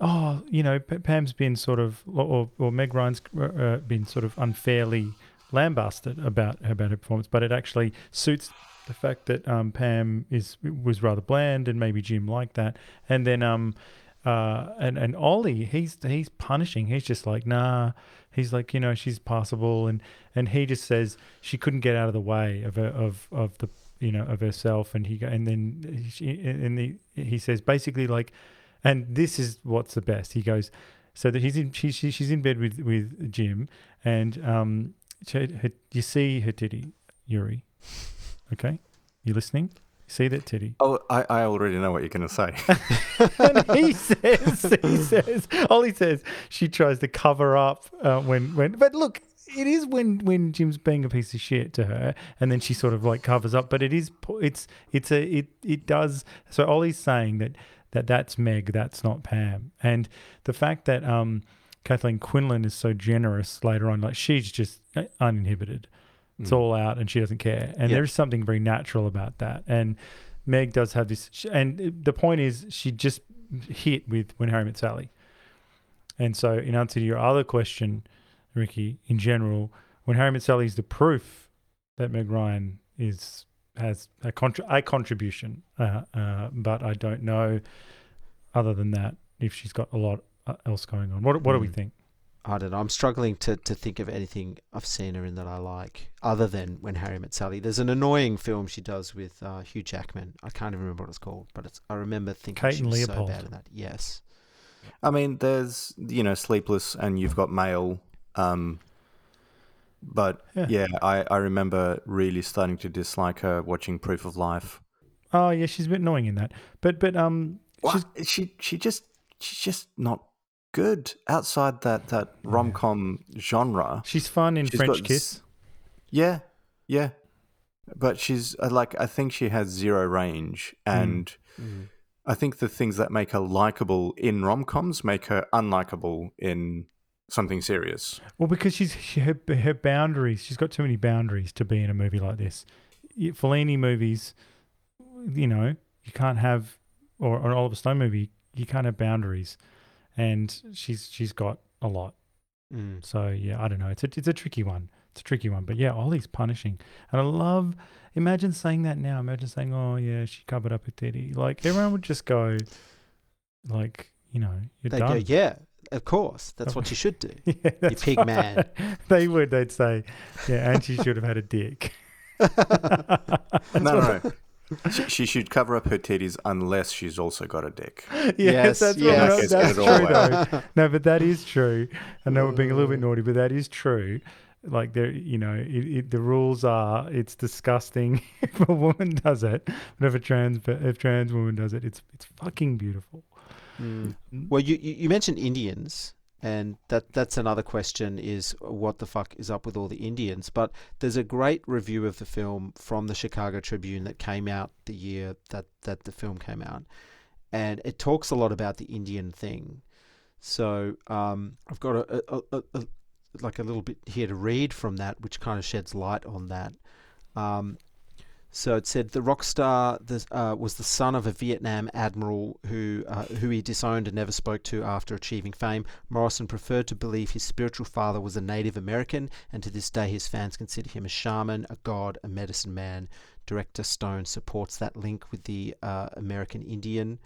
"Oh, you know, P- Pam's been sort of, or, or Meg Ryan's uh, been sort of unfairly lambasted about about her performance, but it actually suits." The fact that um, Pam is was rather bland and maybe Jim liked that, and then um, uh, and and Ollie, he's he's punishing. He's just like, nah. He's like, you know, she's passable, and and he just says she couldn't get out of the way of her, of of the you know of herself, and he and then she, and the, he says basically like, and this is what's the best. He goes, so that he's in she, she she's in bed with with Jim, and um, you see her titty, Yuri. Okay, you listening? See that titty? Oh, I, I already know what you're going to say. and he says, he says, Ollie says she tries to cover up uh, when when. But look, it is when when Jim's being a piece of shit to her, and then she sort of like covers up. But it is it's it's a it it does. So Ollie's saying that that that's Meg, that's not Pam, and the fact that um Kathleen Quinlan is so generous later on, like she's just uh, uninhibited. It's Mm. all out, and she doesn't care. And Yeah. there's something very natural about that. And Meg does have this, and the point is, she just hit with when Harry met Sally. And so, in answer to your other question, Ricky, in general, when Harry met Sally is the proof that Meg Ryan is has a, contri- a contribution, uh, uh, but I don't know, other than that, if she's got a lot else going on. What What do we Mm. think? I don't know. I'm struggling to, to think of anything I've seen her in that I like, other than When Harry Met Sally. There's an annoying film she does with uh, Hugh Jackman. I can't even remember what it's called, but it's, I remember thinking Kate she and was so Leopold. bad in that. Yes. I mean, there's you know Sleepless, and you've got Mail. Um, but Yeah. yeah, I, I remember really starting to dislike her watching Proof of Life. Oh yeah, she's a bit annoying in that, but but um, she's What? She she just she's just not good outside that that rom com genre. she's fun in She's French got Kiss. Yeah, yeah, but she's uh, like I think she has zero range, and I think the things that make her likable in rom coms make her unlikable in something serious. Well, because she's she, her her boundaries. She's got too many boundaries to be in a movie like this. Fellini movies, you know, you can't have, or, or an Oliver Stone movie, you can't have boundaries, and she's she's got a lot. Mm. So yeah, I don't know. It's a it's a tricky one. It's a tricky one. But yeah, Ollie's punishing, and I love. Imagine saying that now. Imagine saying, "Oh yeah, she covered up her titty." Like everyone would just go, like you know, you're They done. go, yeah, of course. That's what you should do. Yeah, that's pig right. man. They would. They'd say, "Yeah, and she should have had a dick." no, no, no. She, she should cover up her titties unless she's also got a dick. yes, Yes, that's, yes. What, Yes, that's get it all true though. No, but that is true. I know we're being a little bit naughty, but that is true. Like there, you know, it, it, the rules are it's disgusting if a woman does it, but if a trans if trans woman does it, it's it's fucking beautiful. Mm. Well, you, you you mentioned Indians, and that that's another question: is what the fuck is up with all the Indians? But there's a great review of the film from the Chicago Tribune that came out the year that that the film came out, and it talks a lot about the Indian thing. So um, I've got a, a, a, a like a little bit here to read from that, which kind of sheds light on that. Um, so it said the rock star uh, was the son of a Vietnam admiral who uh, who he disowned and never spoke to after achieving fame. Morrison preferred to believe his spiritual father was a Native American, and to this day his fans consider him a shaman, a god, a medicine man. Director Stone supports that link with the uh, American Indian.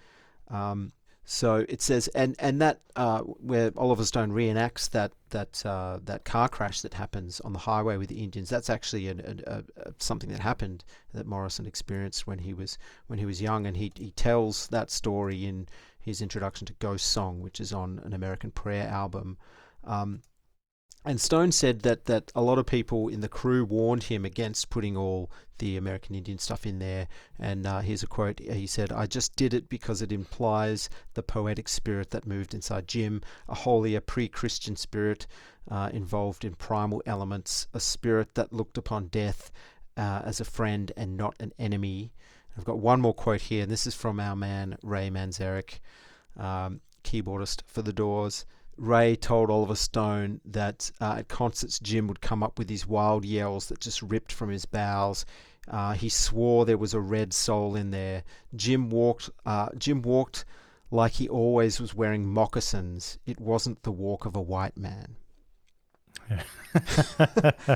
Um, so it says, and and that uh, where Oliver Stone reenacts that that uh, that car crash that happens on the highway with the Indians. That's actually an, a, a, something that happened that Morrison experienced when he was when he was young, and he he tells that story in his introduction to Ghost Song, which is on an American Prayer album. Um, and Stone said that that a lot of people in the crew warned him against putting all the American Indian stuff in there. And uh, here's a quote: He said, "I just did it because it implies the poetic spirit that moved inside Jim, a holier pre-Christian spirit uh, involved in primal elements, a spirit that looked upon death uh, as a friend and not an enemy." I've got one more quote here, and this is from our man Ray Manzarek, um, keyboardist for the Doors. Ray told Oliver Stone that uh, at concerts Jim would come up with these wild yells that just ripped from his bowels. Uh, he swore there was a red soul in there. Jim walked. Uh, Jim walked like he always was wearing moccasins. It wasn't the walk of a white man. Yeah.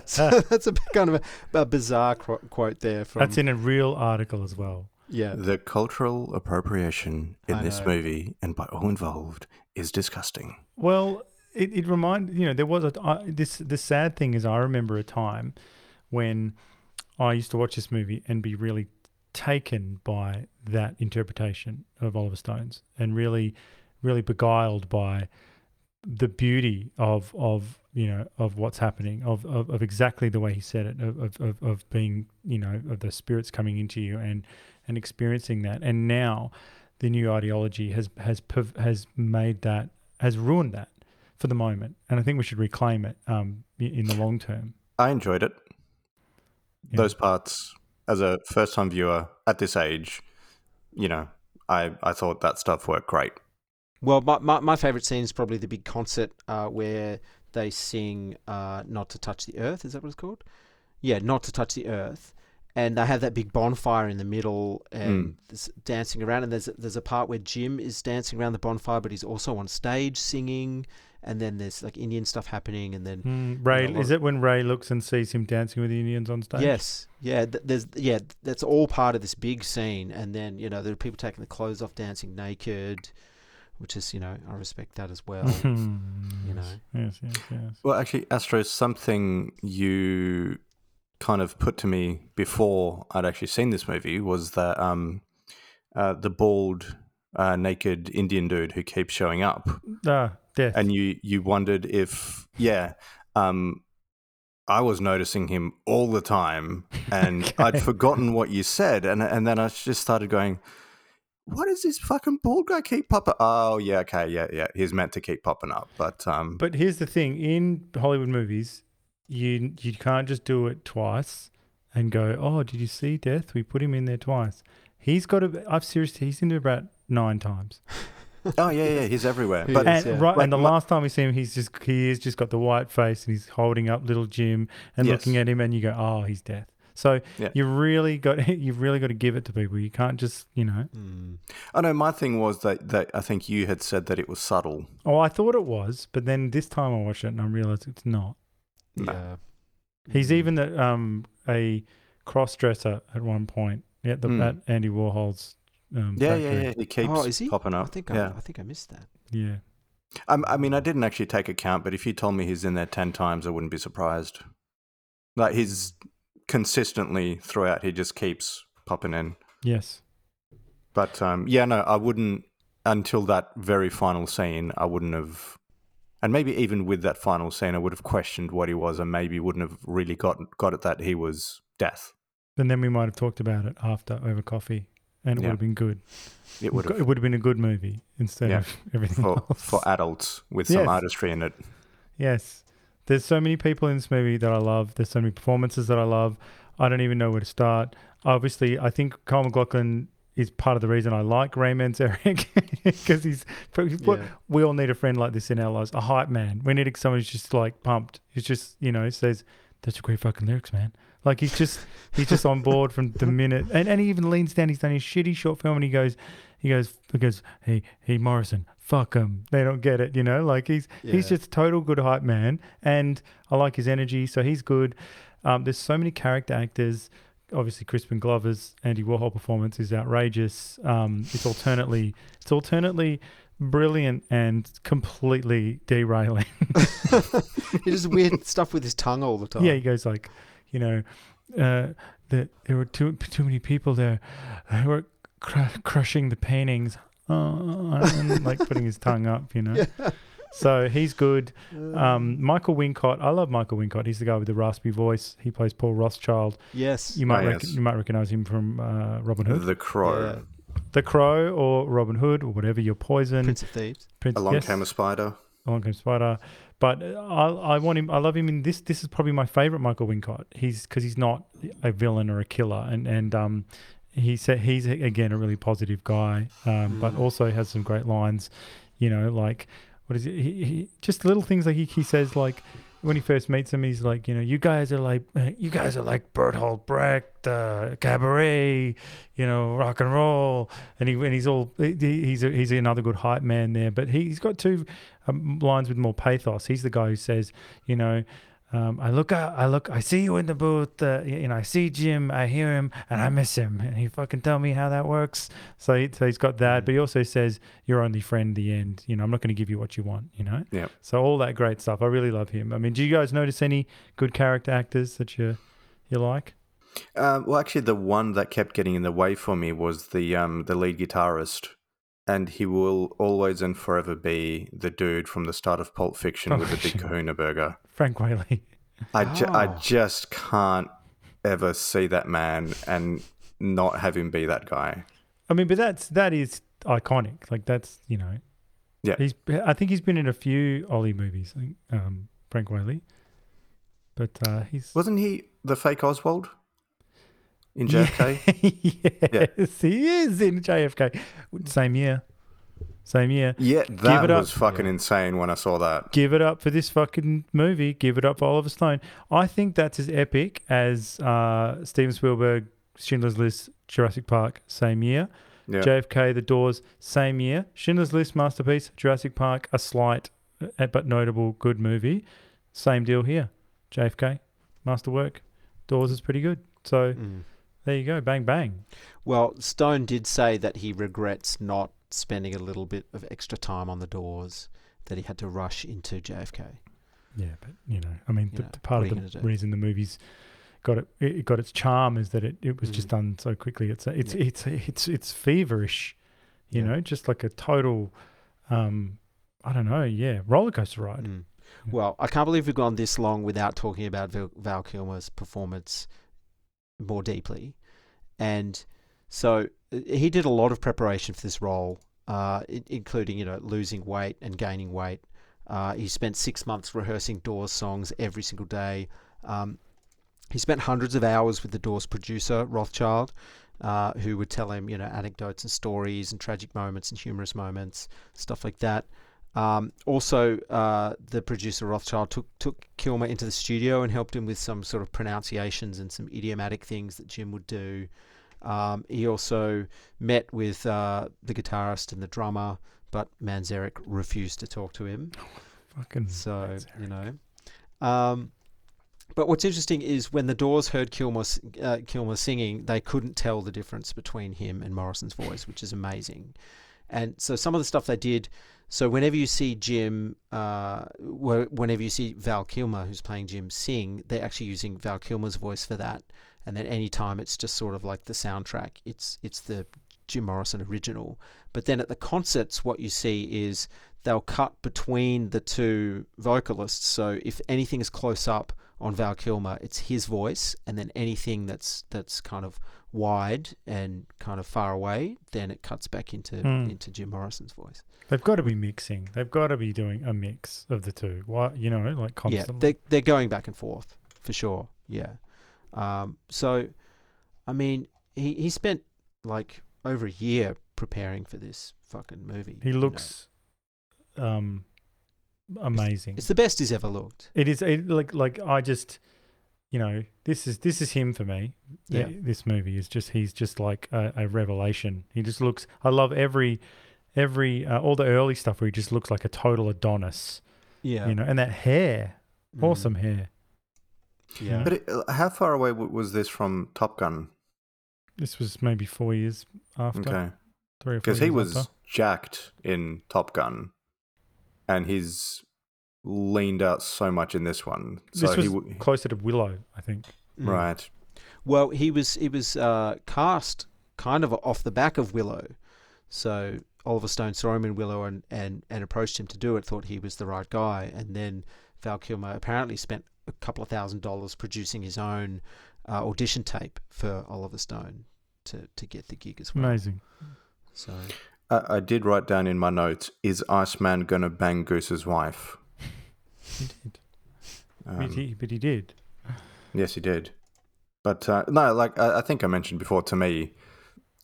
so that's a bit kind of a, a bizarre qu- quote there. From That's in a real article as well. yeah. The cultural appropriation in I this know. movie and by all involved is disgusting. Well, it, it reminded you know there was a I, this the sad thing is I remember a time when I used to watch this movie and be really taken by that interpretation of Oliver Stone's and really really beguiled by the beauty of of you know of what's happening of of, of exactly the way he said it of, of of being you know of the spirits coming into you and and experiencing that and now the new ideology has has has made that has ruined that for the moment, and I think we should reclaim it um, in the long term. I enjoyed it. Yeah. Those parts, as a first time viewer at this age, you know, I, I thought that stuff worked great. Well, my, my, my favorite scene is probably the big concert uh, where they sing uh, "Not to Touch the Earth." Is that what it's called? Yeah, "Not to Touch the Earth," and they have that big bonfire in the middle and Mm. dancing around. And there's there's a part where Jim is dancing around the bonfire, but he's also on stage singing. And then there's like Indian stuff happening, and then Mm, Ray, a lot is it when Ray looks and sees him dancing with the Indians on stage? Yes, yeah. Th- there's yeah. That's all part of this big scene, and then you know there are people taking the clothes off, dancing naked, which is you know I respect that as well. you know. Yes, yes, yes. Well, actually, Astro, something you kind of put to me before I'd actually seen this movie was that um, uh, the bald, uh, naked Indian dude who keeps showing up, Ah, death. and you you wondered if yeah, um, I was noticing him all the time, and I'd forgotten what you said, and and then I just started going. What does this fucking bald guy keep popping? Oh yeah, okay, yeah, yeah. He's meant to keep popping up, but um, But here's the thing: in Hollywood movies, you you can't just do it twice and go, "Oh, did you see Death? We put him in there twice." He's got a. I've seriously, he's in there about nine times. oh yeah, yeah, he's everywhere. He But is, And yeah. right, Like and the my- last time we see him, he's just he has just got the white face and he's holding up little Jim and Yes. looking at him, and you go, "Oh, he's Death." So Yeah. you really got you've really got to give it to people. You can't just you know. Mm. Oh no, my thing was that, that I think you had said that it was subtle. Oh, I thought it was, but then this time I watched it and I realized it's not. No. Yeah. He's Mm. even the, um a cross dresser at one point at the Hmm. at Andy Warhol's. Um, Yeah, factory. yeah, yeah. He keeps Oh, is he? popping I up. think yeah. I, I think I missed that. yeah. I, I mean, I didn't actually take account, but if you told me he's in there ten times, I wouldn't be surprised. Like he's consistently throughout, he just keeps popping in. Yes. But um, yeah, no, I wouldn't until that very final scene. I wouldn't have, and maybe even with that final scene, I would have questioned what he was, and maybe wouldn't have really got got it that he was death. And then we might have talked about it after over coffee, and it Yeah. would have been good. It would have It would have been a good movie instead Yeah. of everything for else. for adults with some Yes. artistry in it. Yes. There's so many people in this movie that I love. There's so many performances that I love. I don't even know where to start. Obviously, I think Kyle MacLachlan is part of the reason I like Ray Manzarek because he's. Yeah. We all need a friend like this in our lives, a hype man. We need someone who's just like pumped. Who's just you know he says, "That's a great fucking lyrics, man." Like he's just he's just on board from the minute, and, and he even leans down. He's done his shitty short film, and he goes, he goes, because he goes, hey, hey, Morrison, fuck him. They don't get it, you know. Like he's he's just total good hype man, and I like his energy, so he's good. Um, there's so many character actors. Obviously, Crispin Glover's Andy Warhol performance is outrageous. Um, it's alternately it's alternately brilliant and completely derailing. he does weird stuff with his tongue all the time. Yeah, he goes like, you know, uh, that there were too too many people there who were cr- crushing the paintings, uh, and like putting his tongue up, you know. So he's good. Um, Michael Wincott, I love Michael Wincott. He's the guy with the raspy voice. He plays Paul Rothchild. Yes. You might Oh, rec- yes. you might recognize him from uh, Robin Hood, The Crow. Yeah. The Crow, or Robin Hood, or whatever. Your Poison, Prince of Thieves. Prince. Along yes. Came a Spider. Along Came Spider. But uh, I, I want him. I love him in this. This is probably my favorite Michael Wincott. He's because he's not a villain or a killer, and and um, he said he's again a really positive guy, um, but also has some great lines. You know, like what is it? He, he, just little things like he, he says like when he first meets him, he's like, you know, you guys are like, uh, you guys are like Bertolt Brecht, uh, cabaret, you know, rock and roll, and he and he's all he, he's a, he's another good hype man there. But he, he's got two um, lines with more pathos. He's the guy who says, you know. Um, I look out, I look, I see you in the booth, uh, you know, I see Jim, I hear him, and I miss him. And he fucking tell me how that works. So, he, so he's got that, but he also says, "You're only friend." The end. You know, I'm not going to give you what you want. You know. Yep. So all that great stuff. I really love him. I mean, do you guys notice any good character actors that you you like? Um, well, actually, the one that kept getting in the way for me was the um, the lead guitarist, and he will always and forever be the dude from the start of Pulp Fiction Pulp with the big Fiction. Kahuna burger. Frank Whaley. I, ju- I Oh. just can't ever see that man and not have him be that guy. I mean, but that's that is iconic. Like that's you know, Yeah. He's. I think he's been in a few Ollie movies. Um, Frank Whaley. But uh, he's Wasn't he the fake Oswald in JFK? yes, he is in JFK. Same year. Same year. Yeah, Give that it up. was fucking insane when I saw that. Give it up for this fucking movie. Give it up for Oliver Stone. I think that's as epic as uh, Steven Spielberg, Schindler's List, Jurassic Park, same year. Yeah. JFK, The Doors, same year. Schindler's List, masterpiece. Jurassic Park, a slight uh, but notable good movie. Same deal here. JFK, masterwork. Doors is pretty good. So Mm. There you go. Bang bang. Well, Stone did say that he regrets not spending a little bit of extra time on the doors, that he had to rush into JFK. Yeah, but you know, I mean, the, know, part of the reason the movies got it, it got its charm is that it, it was just Mm. done so quickly. It's it's Yeah. it's it's it's feverish, you Yeah. know, just like a total, um, I don't know, yeah, roller coaster ride. Mm. Well, I can't believe we've gone this long without talking about Val Kilmer's performance more deeply. And so uh, he did a lot of preparation for this role, uh, including, you know, losing weight and gaining weight. Uh, he spent six months rehearsing Doors songs every single day. Um, he spent hundreds of hours with the Doors producer, Rothchild, uh, who would tell him, you know, anecdotes and stories and tragic moments and humorous moments, stuff like that. Um, also, uh, the producer Rothchild took took Kilmer into the studio and helped him with some sort of pronunciations and some idiomatic things that Jim would do. Um, he also met with uh, the guitarist and the drummer, but Manzarek refused to talk to him. Fucking So you know. Um, but what's interesting is when the Doors heard Kilmer, uh, Kilmer singing, they couldn't tell the difference between him and Morrison's voice, which is amazing. And so some of the stuff they did. So whenever you see Jim, uh, whenever you see Val Kilmer, who's playing Jim, sing, they're actually using Val Kilmer's voice for that. And then any time it's just sort of like the soundtrack, it's it's the Jim Morrison original. But then at the concerts, what you see is they'll cut between the two vocalists. So if anything is close up on Val Kilmer, it's his voice, and then anything that's that's kind of wide and kind of far away, then it cuts back into Hmm. into Jim Morrison's voice. They've got to be mixing. They've got to be doing a mix of the two. Why, you know, like constantly. Yeah, they they're going back and forth for sure. Yeah. Um, so, I mean, he he spent like over a year preparing for this fucking movie. he you know. looks, um, amazing. It's the best he's ever looked. It is it, like like I just, you know, this is this is him for me. Yeah. This movie is just he's just like a, a revelation. He just looks. I love every every uh, all the early stuff where he just looks like a total Adonis. Yeah. You know, and that hair, Mm. awesome hair. Yeah. But it, uh, how far away was this from Top Gun? This was maybe four years after. Okay. Three or four Because he was after. jacked in Top Gun, and he's leaned out so much in this one. So This was he w- closer to Willow, I think. Mm. right. Well, he was he was uh, cast kind of off the back of Willow, so Oliver Stone saw him in Willow and, and, and approached him to do it. Thought he was the right guy, and then Val Kilmer apparently spent a couple of thousand dollars producing his own uh, audition tape for Oliver Stone to, to get the gig as well. Amazing. So I, I did write down in my notes: Is Iceman gonna bang Goose's wife? He did. Um, but, he, but he did. Yes, he did. But uh, no, like I, I think I mentioned before, to me,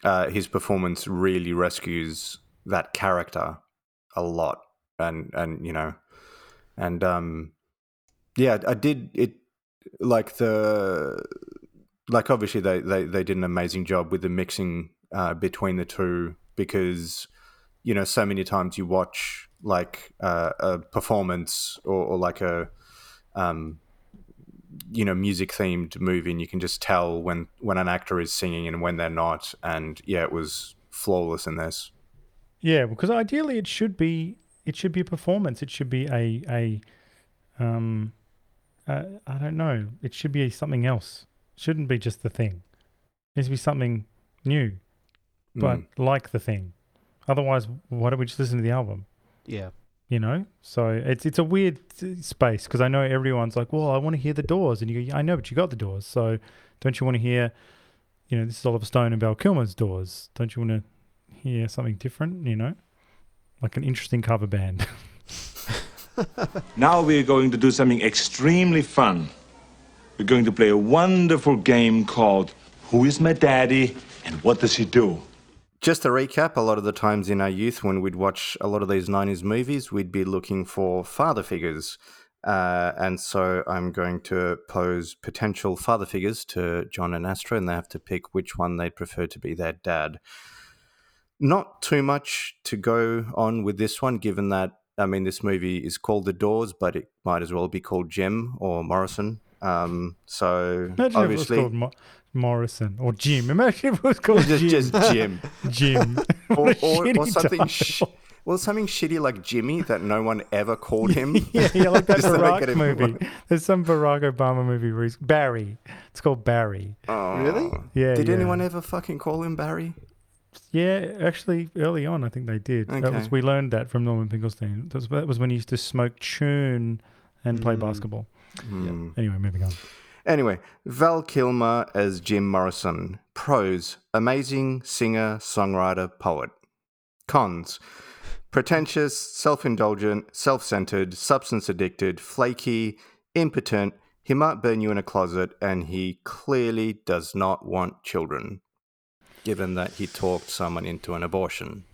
uh, his performance really rescues that character a lot, and and you know, and um, yeah, I did it. Like the, like obviously they they they did an amazing job with the mixing uh, between the two because you know so many times you watch like uh, a performance or, or like a um, you know music themed movie and you can just tell when when an actor is singing and when they're not and yeah it was flawless in this Yeah, because ideally it should be it should be a performance. It should be a a um uh, I don't know. It should be something else. It shouldn't be just the thing. It needs to be something new, but Mm. like the thing. Otherwise, why don't we just listen to the album? Yeah, You know, so it's it's a weird space because I know everyone's like, well, I want to hear the Doors, and you go, I know, but you got the Doors, so don't you want to hear, you know, this is Oliver Stone and Val Kilmer's Doors? Don't you want to hear something different? You know, like an interesting cover band. Now we're going to do something extremely fun. We're going to play a wonderful game called Who is My Daddy and What Does He Do? Just to recap, a lot of the times in our youth when we'd watch a lot of these 90s movies, we'd be looking for father figures. Uh, and so I'm going to pose potential father figures to Jon and Astro, and they have to pick which one they'd prefer to be their dad. Not too much to go on with this one, given that, I mean, this movie is called The Doors, but it might as well be called Jim or Morrison. Um, so Imagine obviously. if it was called Mo- Morrison or Jim. Imagine if it was called just, Jim. just Jim. Jim. or, or, or something sh- well something shitty like Jimmy that no one ever called him. yeah, yeah, like that Just Barack it movie. worse. There's some Barack Obama movie. Where he's, Barry. It's called Barry. Oh, Really? Yeah. Did yeah. anyone ever fucking call him Barry? Yeah, actually, early on, I think they did. That was Okay. we learned that from Norman Finkelstein. That was, that was when he used to smoke choom and play Mm. basketball. Hmm. Anyway, moving on. Anyway, Val Kilmer as Jim Morrison. Pros: amazing singer, songwriter, poet. Cons: pretentious, self-indulgent, self-centered, substance addicted, flaky, impotent. He might burn you in a closet, and he clearly does not want children, given that he talked someone into an abortion.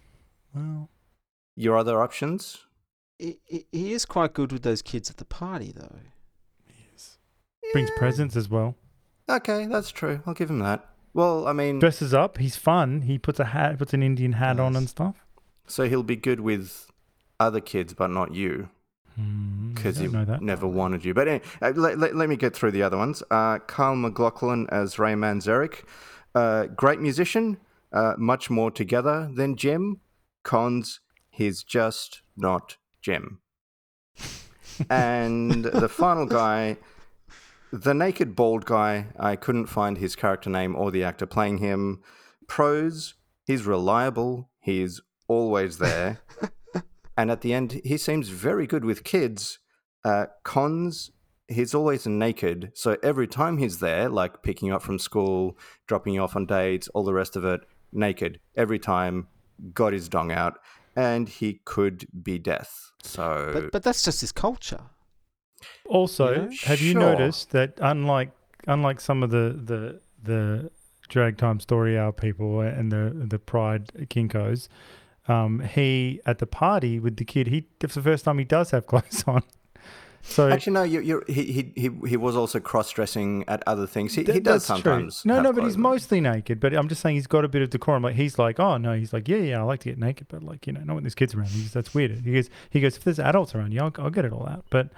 Well, Your other options? He, he- he is quite good with those kids at the party, though. Brings presents as well. Okay, that's true. I'll give him that. Well, I mean, Dresses up. He's fun. He puts a hat, puts an Indian hat on and stuff. so he'll be good with other kids, but not you. Hmm, because I he know that. never wanted you. But anyway, uh, let, let, let me get through the other ones. Uh, Carl MacLachlan as Ray Manzarek. Uh, great musician, uh, much more together than Jim. Cons, he's just not Jim. and the final guy, the naked bald guy, I couldn't find his character name or the actor playing him. Pros, he's reliable, he's always there. and at the end, he seems very good with kids. Uh, cons, he's always naked. So every time he's there, like picking you up from school, dropping you off on dates, all the rest of it, naked. Every time, got his dong out. And he could be death. So. But but that's just his culture. Also, know? have you noticed that unlike unlike some of the the the drag time story hour people and the the pride kinkos, um, he at the party with the kid, he it's the first time he does have clothes on. So Actually, no. You're, you're, he, he he he was also cross-dressing at other things. He, he does that's true. sometimes. No, no, but he's on. mostly naked. But I'm just saying he's got a bit of decorum. Like he's like, oh no, he's like, yeah, yeah, I like to get naked, but like you know, not when there's kids around. He's, that's weird. He goes, he goes, if there's adults around you, I'll, I'll get it all out. But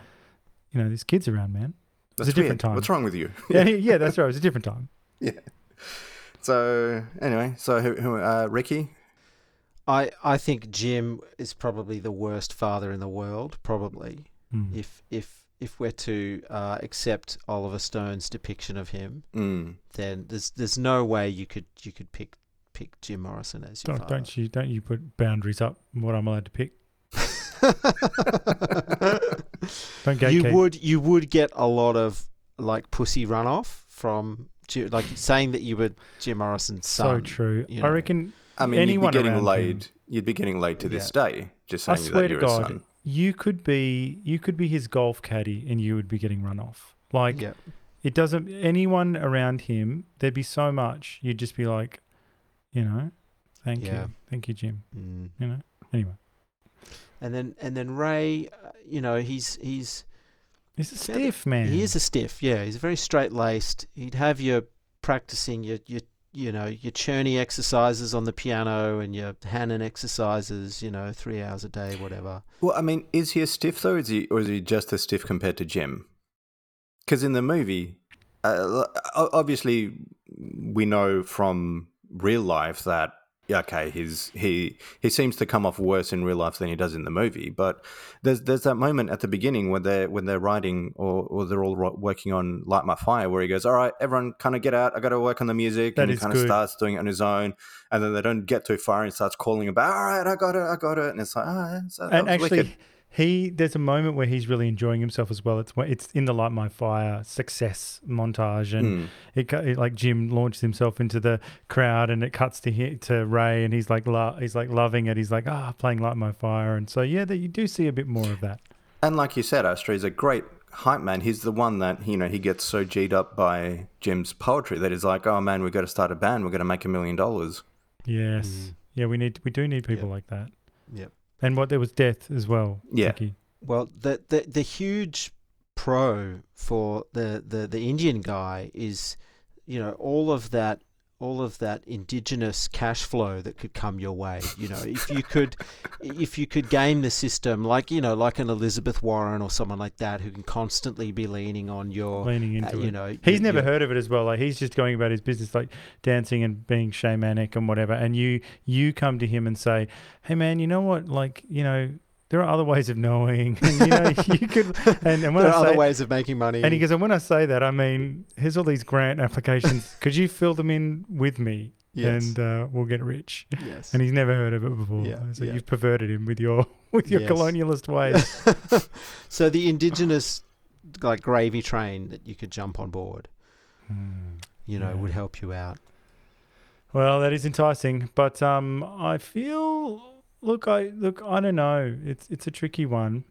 you know, there's kids around, man. It's That's a different weird. time. What's wrong with you? Yeah, yeah, that's right. It's a different time. yeah. So anyway, so who, who uh, Ricky? I I think Jim is probably the worst father in the world. Probably, Hmm. if if if we're to uh, accept Oliver Stone's depiction of him, Mm. then there's there's no way you could you could pick pick Jim Morrison as your Don't, father. don't you don't you put boundaries up on what I'm allowed to pick? Don't you would you would get a lot of like pussy runoff from like saying that you were Jim Morrison's son. So true. you I know. reckon. I mean, anyone you'd be getting around laid. him- You'd be getting laid to this day. Just I swear that to you're a God, son. you could be you could be his golf caddy and you would be getting run off. Like Yeah. it doesn't anyone around him. There'd be so much. You'd just be like, you know, thank Yeah. you, thank you, Jim. Mm. You know. Anyway, And then and then Ray, uh, you know, he's he's he's a fairly- stiff man. He is a stiff, yeah. He's very straight laced. He'd have you practicing your your you know your Czerny exercises on the piano and your Hanon exercises. You know, three hours a day, whatever. Well, I mean, is he a stiff though? Is he, or is he just a stiff compared to Jim? Because in the movie, uh, obviously, we know from real life that yeah, okay, he's he he seems to come off worse in real life than he does in the movie. But there's there's that moment at the beginning when they're when they're writing or, or they're all working on Light My Fire, where he goes, "All right, everyone, kind of get out. I got to work on the music." That and he kind of starts doing it on his own, and then they don't get too far, and he starts calling about, "All right, I got it, I got it," and it's like, "Ah, yeah, so that and actually, wicked." He there's a moment where he's really enjoying himself as well. It's it's in the Light My Fire success montage, and Mm. it, it like Jim launches himself into the crowd, and it cuts to he, to Ray, and he's like lo- he's like loving it. He's like ah playing Light My Fire, and so yeah, that you do see a bit more of that. And like you said, Astro is a great hype man. He's the one that, you know, he gets so G'd up by Jim's poetry that he's like, oh man, we've got to start a band. We're going to make a million dollars. Yes, yeah, we need we do need people Yep. like that. Yep. And what there was death as well. Yeah. Ricky. Well, the the the huge pro for the the the Indian guy is, you know, all of that all of that indigenous cash flow that could come your way. You know, if you could if you could game the system like you know like an Elizabeth Warren or someone like that who can constantly be leaning on your leaning into uh, it. you know he's your- never your- heard of it as well. Like he's just going about his business, like dancing and being shamanic and whatever. And you you come to him and say, "Hey man, you know what? Like you know." There are other ways of knowing, and you know you could. And, and when there I are say, other ways of making money. and he goes, and when I say that, I mean, here's all these grant applications. Could you fill them in with me, Yes. and uh, we'll get rich? Yes. And he's never heard of it before. Yeah, so yeah. you've perverted him with your with your Yes. colonialist ways. so the indigenous like gravy train that you could jump on board, you know, Yeah. would help you out. Well, that is enticing, but um, I feel look, I look, I don't know. It's it's a tricky one.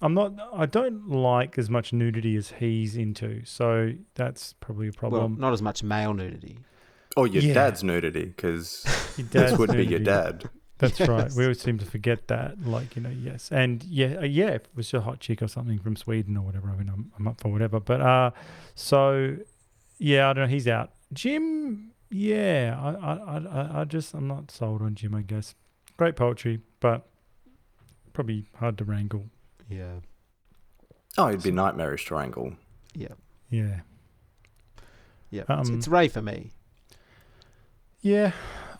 I'm not. I don't like as much nudity as he's into, so that's probably a problem. Well, not as much male nudity. Or your Yeah. dad's nudity, because this dad's would be your dad. That's right. We always seem to forget that. Like you know, yes, and yeah, uh, yeah. If it was a hot chick or something from Sweden or whatever, I mean, I'm, I'm up for whatever. But uh, so yeah, I don't know. He's out. Jim, yeah, I, I, I, I- I just, I'm not sold on Jim. I guess great poetry, but probably hard to wrangle. Yeah. Oh, it'd be nightmarish to wrangle. Yeah. Yeah, Yeah. it's, Um, it's Ray for me. yeah.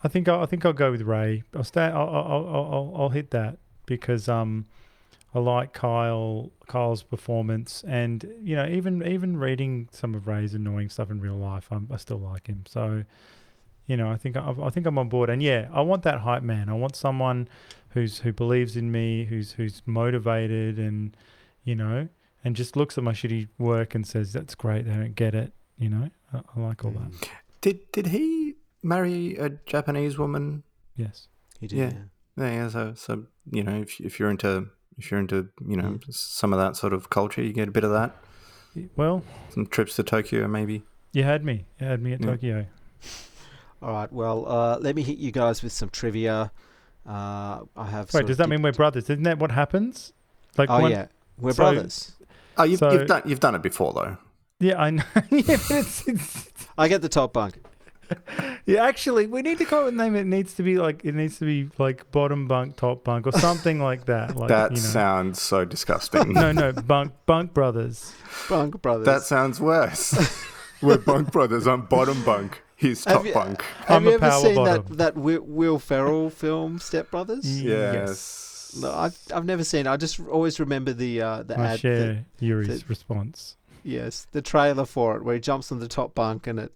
I think I'll, I think I'll go with Ray. I'll stay. I'll, I'll, I'll, I'll, I'll hit that because um, I like Kyle Kyle's performance, and you know, even even reading some of Ray's annoying stuff in real life, I'm, I still like him. So, you know, I think I, I think I'm on board. And yeah, I want that hype man. I want someone who's who believes in me, who's who's motivated, and you know, and just looks at my shitty work and says, "That's great. They don't get it." You know, I, I like all that. Did did he marry a Japanese woman? Yes. He did. Yeah. Yeah. Yeah, yeah, so so you know, if if you're into if you're into you know Mm. some of that sort of culture, you get a bit of that. Well, Some trips to Tokyo, maybe. you had me. You had me at Yeah. Tokyo. All right. Well, uh, let me hit you guys with some trivia. Uh, I have. Wait, does that mean we're brothers? Isn't that what happens? Like Oh one- yeah, we're so- brothers. Oh, you've, So- you've done you've done it before though. Yeah, I know. yeah, it's, it's, I get the top bunk. yeah, actually, we need to call it a name. It needs to be like it needs to be like bottom bunk, top bunk, or something like that. Like that you know. sounds so disgusting. no, no, bunk, bunk brothers. Bunk brothers. that sounds worse. We're bunk brothers. I'm bottom bunk. He's Have top you- bunk. Have I'm you a ever power seen bottom. that that Will, Will Ferrell film Step Brothers? Yes. No, I've I've never seen. it. I just always remember the uh, the I ad. share the- Yuri's the- response. yes, the trailer for it where he jumps on the top bunk and it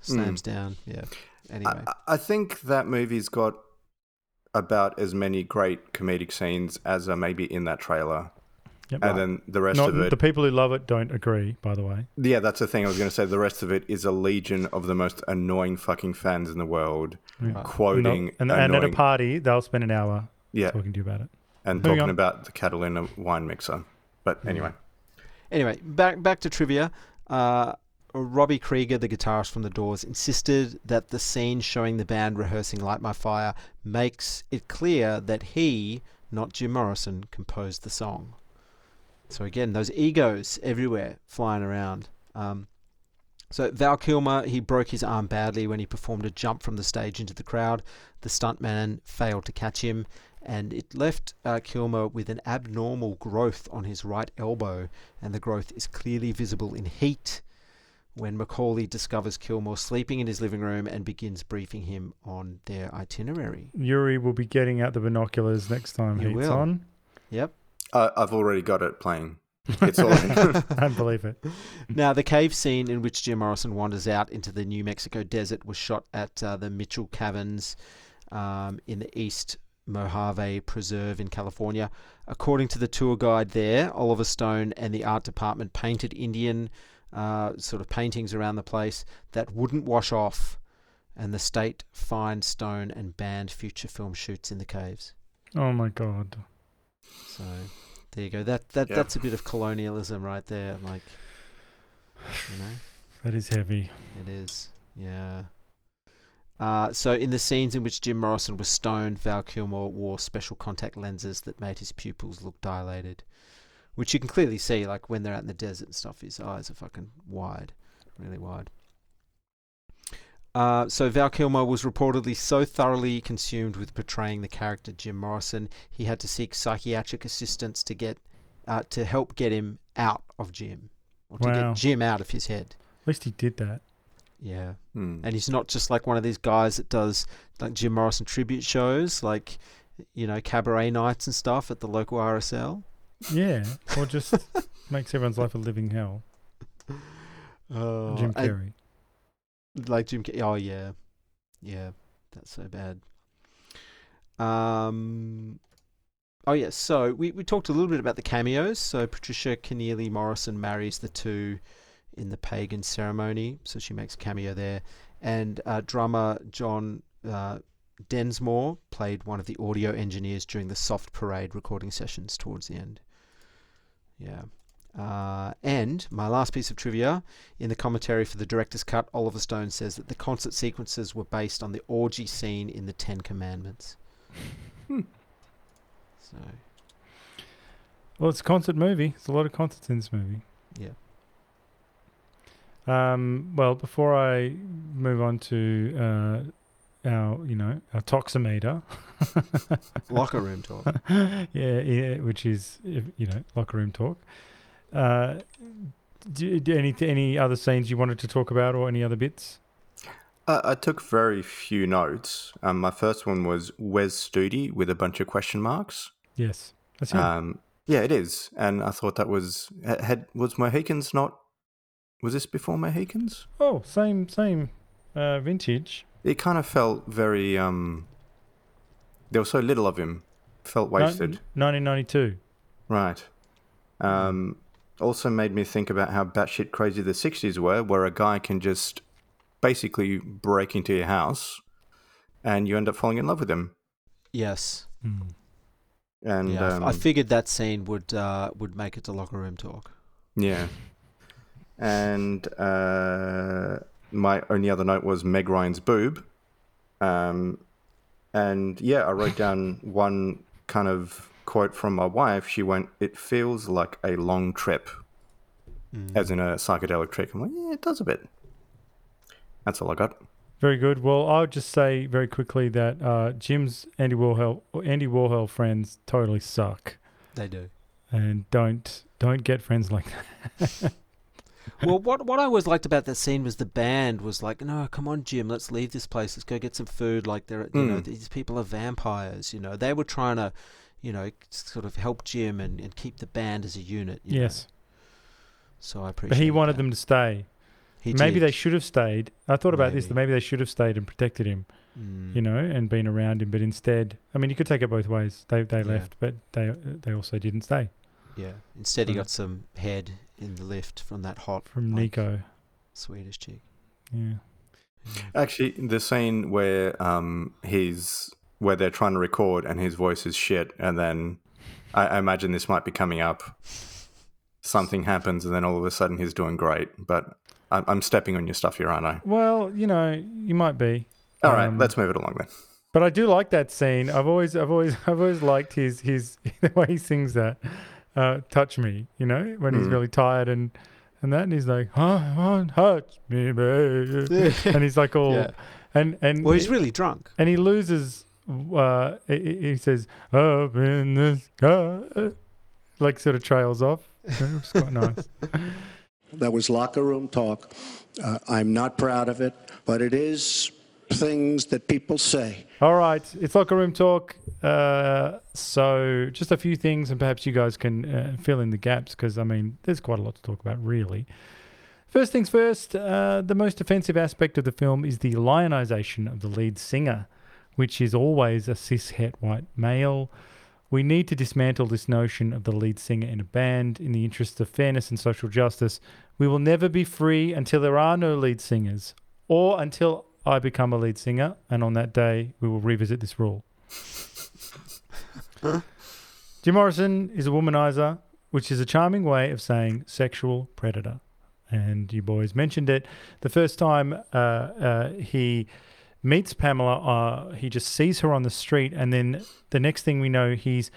slams down. Yeah. Anyway, I, I think that movie's got about as many great comedic scenes as are maybe in that trailer. Yep. And then the rest Not, of it. the people who love it don't agree. By the way, Yeah, that's the thing I was going to say. The rest of it is a legion of the most annoying fucking fans in the world, Yeah. quoting and, and at a party they'll spend an hour yeah, talking to you about it. and Moving talking on. about the Catalina wine mixer. But anyway, Anyway, back back to trivia. Uh, Robbie Krieger, the guitarist from The Doors, insisted that the scene showing the band rehearsing "Light My Fire" makes it clear that he, not Jim Morrison, composed the song. So again, those egos everywhere flying around. Um, so Val Kilmer, he broke his arm badly when he performed a jump from the stage into the crowd. The stuntman failed to catch him, and it left uh, Kilmer with an abnormal growth on his right elbow, and the growth is clearly visible in heat. When Macaulay discovers Kilmer sleeping in his living room and begins briefing him on their itinerary. Yuri will be getting out the binoculars next time You he's will. on. Yep. Uh, I've already got it playing. It's all in. I believe it. Now, the cave scene in which Jim Morrison wanders out into the New Mexico desert was shot at uh, the Mitchell Caverns um, in the East Mojave Preserve in California. According to the tour guide there, Oliver Stone and the art department painted Indian uh, sort of paintings around the place that wouldn't wash off, and the state fined Stone and banned future film shoots in the caves. Oh my god. So there you go. That that Yeah. that's a bit of colonialism right there. Like, you know. That is heavy. It is, yeah. Uh, so, in the scenes in which Jim Morrison was stoned, Val Kilmer wore special contact lenses that made his pupils look dilated, which you can clearly see, like when they're out in the desert and stuff. His eyes are fucking wide, really wide. Uh, so Val Kilmer was reportedly so thoroughly consumed with portraying the character Jim Morrison, he had to seek psychiatric assistance to get uh, to help get him out of Jim, or to Wow. get Jim out of his head. At least he did that. Yeah. Hmm. And he's not just like one of these guys that does like Jim Morrison tribute shows, like, you know, cabaret nights and stuff at the local RSL. Yeah. Or just makes everyone's life a living hell. Oh, Jim and- Carrey. Like Jim. Oh, yeah. Yeah. That's so bad. Um. Oh, yeah. So we, we talked a little bit about the cameos. So Patricia Kennealy Morrison marries the two in the pagan ceremony. So she makes a cameo there. And uh, drummer John uh, Densmore played one of the audio engineers during the Soft Parade recording sessions towards the end. Yeah. Uh, and my last piece of trivia in the commentary for the director's cut, Oliver Stone says that the concert sequences were based on the orgy scene in the Ten Commandments. Hmm. So, Well, it's a concert movie. There's a lot of concerts in this movie. yeah. Um, well, before I move on to uh, our, you know, our toximeter, Locker room talk. yeah, yeah, which is you know locker room talk. Uh, do, do any any other scenes you wanted to talk about, or any other bits? Uh, I took very few notes. Um, my first one was Wes Studi with a bunch of question marks. Yes, that's him. Um, yeah, it is, and I thought that was had was Mohicans not. Was this before Mohicans? oh, same same uh, vintage. It kind of felt very. Um, there was so little of him. Felt wasted. Nineteen ninety two. Right. Um, also made me think about how batshit crazy the 60s were, where a guy can just basically break into your house and you end up falling in love with him. Yes. And yeah, um, I figured that scene would uh, would make it to locker room talk. yeah. And uh, my only other note was Meg Ryan's boob. Um, and yeah, I wrote down one kind of quote from my wife. She went, It feels like a long trip, as in a psychedelic trip. I'm like, Yeah, it does a bit. That's all I got. Very good. Well, I'll just say very quickly that uh, Jim's Andy Warhol Andy Warhol friends totally suck, They do. and don't don't get friends like that. well, what what I always liked about that scene was the band was like, no, come on, Jim, let's leave this place. Let's go get some food. Like, they're, you know, Mm. these people are vampires. You know, they were trying to, you know, sort of help Jim and, and keep the band as a unit. you know. yes, So I appreciate. but he wanted that. them to stay. He maybe did. they should have stayed. I thought about this. That Maybe. maybe they should have stayed and protected him, Mm. you know, and been around him. But instead, I mean, you could take it both ways. They they Yeah. left, but they they also didn't stay. Yeah. Instead, he got some head in the lift from that hot From like, Nico, Swedish chick. yeah. Actually, the scene where um he's where they're trying to record and his voice is shit, and then I, I imagine this might be coming up. Something happens, and then all of a sudden he's doing great. But I'm, I'm stepping on your stuff here, aren't I? Well, you know, you might be. All right, Um, let's move it along then. But I do like that scene. I've always, I've always, I've always liked his his the way he sings that. Uh, touch me, you know, when he's Mm. really tired and and that, and he's like, "Huh, huh, touch me, baby," and he's like all, Yeah. and and Well, he's really drunk. and he loses. Uh, he, he says, "Up in the sky," like sort of trails off. It's quite nice. That was locker room talk. Uh, I'm not proud of it, but it is things that people say. All right, it's locker room talk. Uh, so just a few things, and perhaps you guys can uh, fill in the gaps because I mean, there's quite a lot to talk about, really. First things first, uh, the most offensive aspect of the film is the lionization of the lead singer. Which is always a cis het white male. We need to dismantle this notion of the lead singer in a band in the interest of fairness and social justice. We will never be free until there are no lead singers or until I become a lead singer, and on that day, we will revisit this rule. Jim Morrison is a womanizer, which is a charming way of saying sexual predator. And you boys mentioned it. The first time uh, uh, he meets Pamela, uh, he just sees her on the street, and then the next thing we know, he's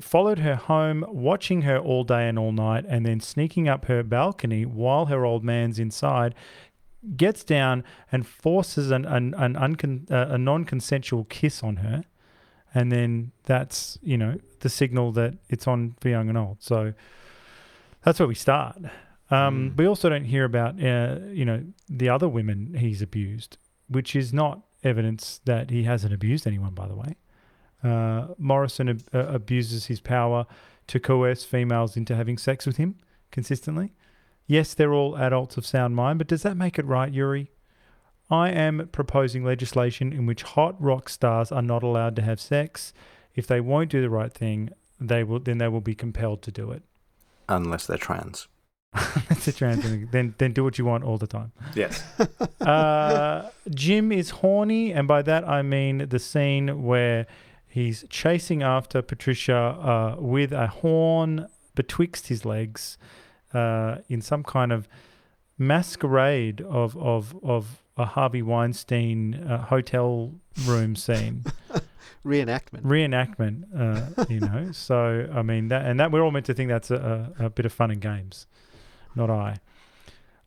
followed her home, watching her all day and all night, and then sneaking up her balcony while her old man's inside, gets down and forces an, an, an uncon, uh, a non-consensual kiss on her, and then that's you know the signal that it's on for young and old. So that's where we start. Um, We also don't hear about uh, you know the other women he's abused, which is not evidence that he hasn't abused anyone. By the way, uh, Morrison ab- uh, abuses his power to coerce females into having sex with him consistently. Yes, they're all adults of sound mind, but does that make it right, Yuri? I am proposing legislation in which hot rock stars are not allowed to have sex. If they won't do the right thing, they will then they will be compelled to do it. Unless they're trans. That's a trans thing. Then then do what you want all the time. Yes. Uh, Jim is horny, and by that I mean the scene where he's chasing after Patricia uh, with a horn betwixt his legs, uh, in some kind of masquerade of of of a Harvey Weinstein uh, hotel room scene. Reenactment. Reenactment, uh, you know. So I mean that, and that we're all meant to think that's a, a, a bit of fun and games, not I.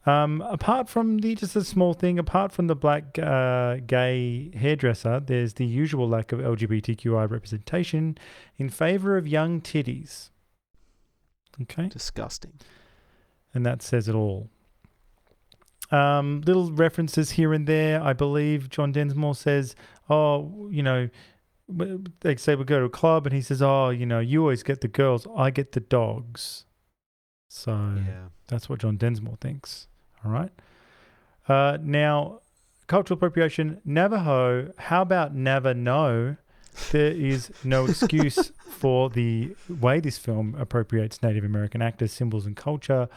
Um, apart from the just a small thing, apart from the black uh, gay hairdresser, there's the usual lack of LGBTQI representation in favor of young titties. Okay, Disgusting. and that says it all. Um, little references here and there. I believe John Densmore says, "Oh, you know." They say we go to a club, and he says, "Oh, you know, you always get the girls, I get the dogs." So Yeah. that's what John Densmore thinks. All right. Uh, now, cultural appropriation, Navajo. How about never know? There is no excuse for the way this film appropriates Native American actors, symbols, and culture.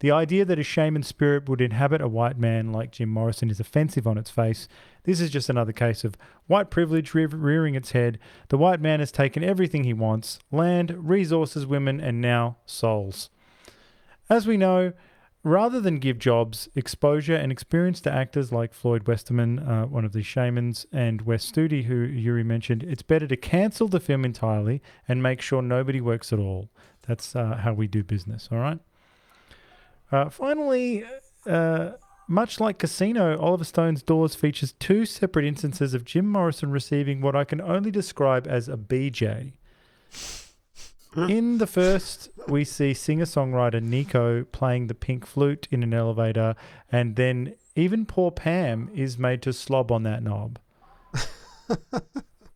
The idea that a shaman spirit would inhabit a white man like Jim Morrison is offensive on its face. This is just another case of white privilege rear- rearing its head. The white man has taken everything he wants land, resources, women, and now souls. As we know, rather than give jobs, exposure, and experience to actors like Floyd Westerman, uh, one of the shamans, and Wes Studi, who Yuri mentioned, it's better to cancel the film entirely and make sure nobody works at all. That's uh, how we do business, all right? Uh, finally, uh, much like Casino, Oliver Stone's Doors features two separate instances of Jim Morrison receiving what I can only describe as a BJ. In the first, we see singer songwriter Nico playing the pink flute in an elevator, and then even poor Pam is made to slob on that knob.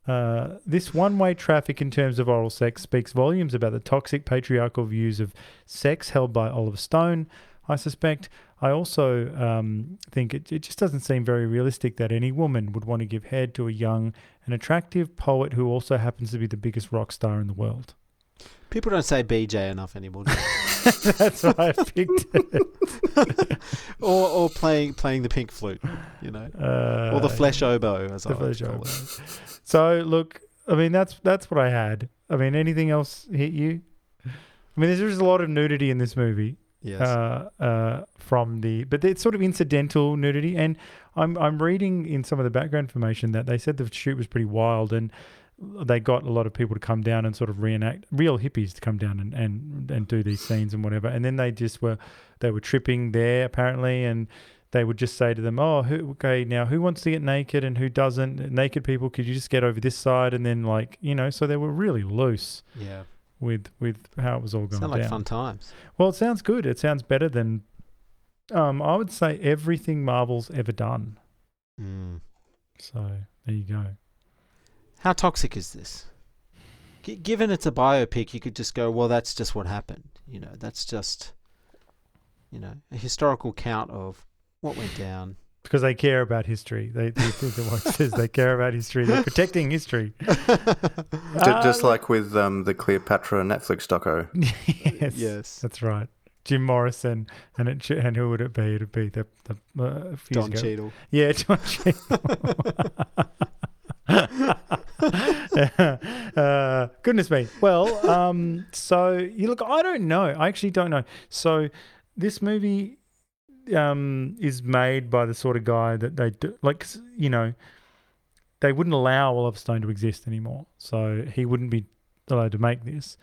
Uh, this one way traffic in terms of oral sex speaks volumes about the toxic patriarchal views of sex held by Oliver Stone. I suspect. I also um, think it, it just doesn't seem very realistic that any woman would want to give head to a young and attractive poet who also happens to be the biggest rock star in the world. People don't say BJ enough anymore. That's why I picked it. or or playing playing the pink flute, you know, Uh, or the flesh oboe, as I like to call oboe. it. So look, I mean that's that's what I had. I mean, anything else hit you? I mean, there's just a lot of nudity in this movie. Yes. Uh, uh, from the, but it's sort of incidental nudity, and I'm I'm reading in some of the background information that they said the shoot was pretty wild, and they got a lot of people to come down and sort of reenact real hippies to come down and, and, and do these scenes and whatever, and then they just were they were tripping there apparently, and they would just say to them, "Oh, who, okay, now who wants to get naked and who doesn't? Naked people, could you just get over this side?" And then like you know, so they were really loose Yeah. with with how it was all going Sound like down. fun times. Well, it sounds good. It sounds better than um, I would say everything Marvel's ever done. Mm. So there you go. How toxic is this? G- given it's a biopic, you could just go, well, that's just what happened. You know, that's just, you know, a historical count of what went down. because they care about history. They, they the watchers, they care about history. They're protecting history. Ju- just like with um, the Cleopatra Netflix doco. yes, Yes. that's right. Jim Morrison, and it and who would it be? It'd be the the uh, Don ago- Cheadle. Yeah, Don Cheadle. uh, goodness me. Well, um, so you look. I don't know. I actually don't know. So this movie um, is made by the sort of guy that they do. Like you know, they wouldn't allow Oliver Stone to exist anymore. So he wouldn't be allowed to make this.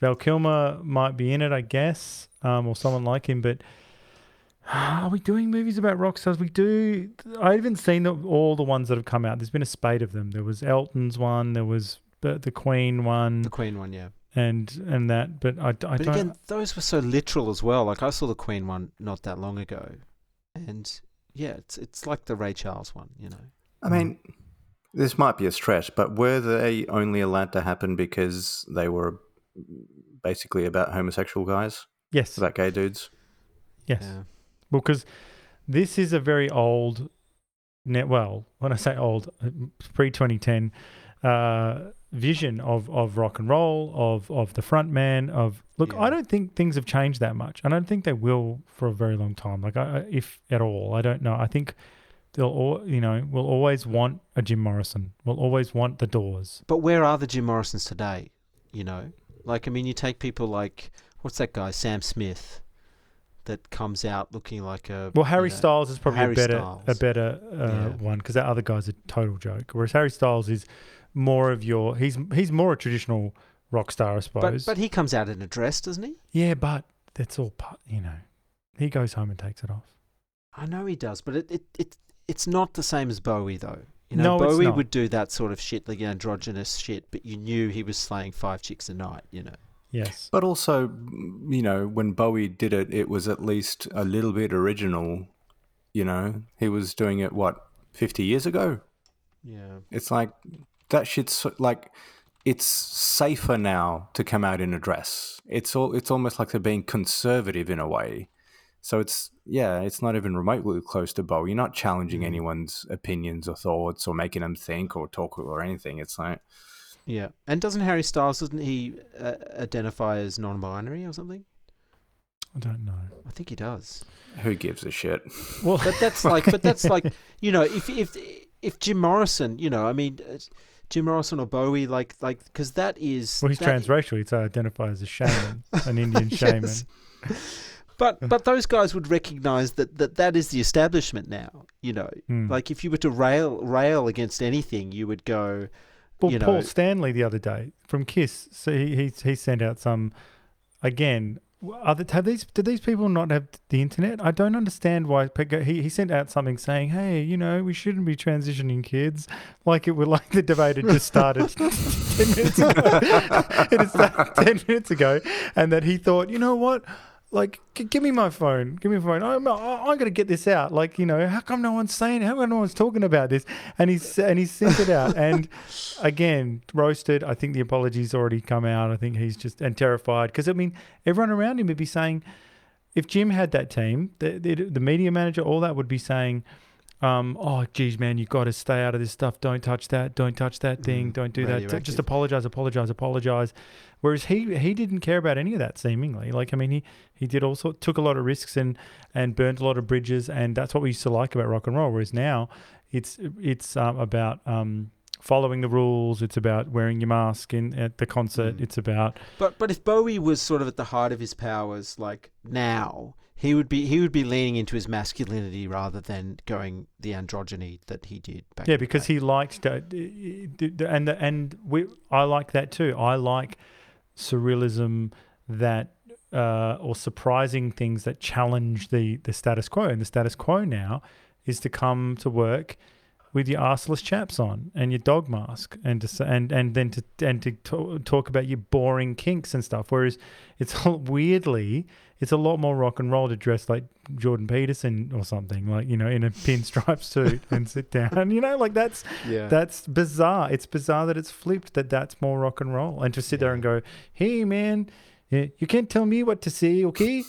Val Kilmer might be in it, I guess, um, or someone like him. But are we doing movies about rock stars? We do. I haven't seen the, all the ones that have come out. There's been a spate of them. There was Elton's one. There was the, the Queen one, The Queen one, yeah. and and that. But I, I But don't. again, those were so literal as well. Like I saw the Queen one not that long ago, and yeah, it's it's like the Ray Charles one, you know. I mean, this might be a stretch, but were they only allowed to happen because they were basically about homosexual guys? yes. About gay dudes? Yes. Yeah. Because this is a very old, net. Well, when I say old, pre twenty ten, uh, vision of of rock and roll, of of the front man. Of look, I don't think things have changed that much. and I don't think they will for a very long time. Like, I, I- if at all, I don't know. I think they'll, all, you know, we'll always want a Jim Morrison. We'll always want the Doors. But where are the Jim Morrisons today? You know, like I mean, you take people like what's that guy Sam Smith, that comes out looking like a Well, you Harry know, Styles is probably Harry a better Styles. a better uh, Yeah. one because that other guy's a total joke. Whereas Harry Styles is more of your he's he's more a traditional rock star, I suppose. but he comes out in a dress, doesn't he? yeah, but that's all part. You know, he goes home and takes it off. I know he does, but it, it, it it's not the same as Bowie though. You know, No, Bowie would do that sort of shit, like androgynous shit, but you knew he was slaying five chicks a night. You know. Yes, But also, you know, when Bowie did it, it was at least a little bit original. You know, he was doing it, what, 50 years ago? Yeah. It's like that shit's like it's safer now to come out in a dress. It's all it's almost like they're being conservative in a way. So it's yeah, it's not even remotely close to Bowie. You're not challenging mm. anyone's opinions or thoughts or making them think or talk or anything. It's like Yeah. And doesn't Harry Styles doesn't he uh, identify as non-binary or something? I don't know. I think he does. who gives a shit? Well, But that's like, but that's like, you know, if if if Jim Morrison, you know, I mean, uh, Jim Morrison or Bowie, like like because that is well, he's that- transracial. He's identified as a shaman, an Indian shaman. Yes. But but those guys would recognise that, that that is the establishment now. You know, Hmm. like if you were to rail rail against anything, you would go. Well, you know, Paul Stanley the other day from Kiss, so he he, he sent out some. Again, other have these did these people not have the internet? I don't understand why. He he sent out something saying, "Hey, you know, we shouldn't be transitioning kids." Like it would like the debate had just started ten minutes ago. it started ten minutes ago, and that he thought, you know what. Like, g- give me my phone. Give me my phone. I'm, I- I'm going to get this out. Like, you know, how come no one's saying? How come no one's talking about this? And he's and he sent it out. And again, roasted. I think the apology's already come out. I think he's just and terrified because I mean, everyone around him would be saying, if Jim had that team, the the, the media manager, all that would be saying. Um, oh, geez, man, you got to stay out of this stuff. Don't touch that. Don't touch that thing. Mm, don't do that. Just apologize, apologize, apologize. Whereas he he didn't care about any of that seemingly. Like I mean, he he did also took a lot of risks and and burnt a lot of bridges, and that's what we used to like about rock and roll. Whereas now, it's it's um, about um, following the rules. It's about wearing your mask in at the concert. It's about But but if Bowie was sort of at the height of his powers, like now, he would be he would be leaning into his masculinity rather than going the androgyny that he did back. yeah, because he liked uh, d- d- and the, and we I like that too. I like surrealism that uh, or surprising things that challenge the the status quo. And the status quo now is to come to work with your arseless chaps on and your dog mask and to, and and then to and to to- talk about your boring kinks and stuff. Whereas it's all- weirdly it's a lot more rock and roll to dress like Jordan Peterson or something like you know in a pinstripe suit and sit down. You know, like that's Yeah. that's bizarre. It's bizarre that it's flipped. That that's more rock and roll and to sit there and go, hey man. You can't tell me what to say, okay?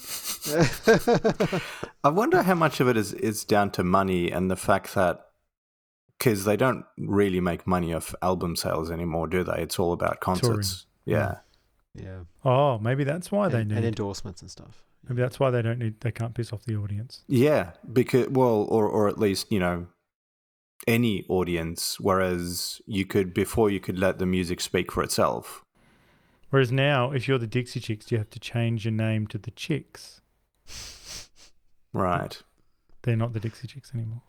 I wonder how much of it is, is down to money and the fact that because they don't really make money off album sales anymore, do they? It's all about concerts. Yeah. Yeah. Oh, maybe that's why they need and endorsements and stuff. Maybe that's why they don't need. They can't piss off the audience. Yeah, because well, or or at least you know, any audience. Whereas you could before you could let the music speak for itself. Whereas now, if you're the Dixie Chicks, you have to change your name to the Chicks. Right. They're not the Dixie Chicks anymore.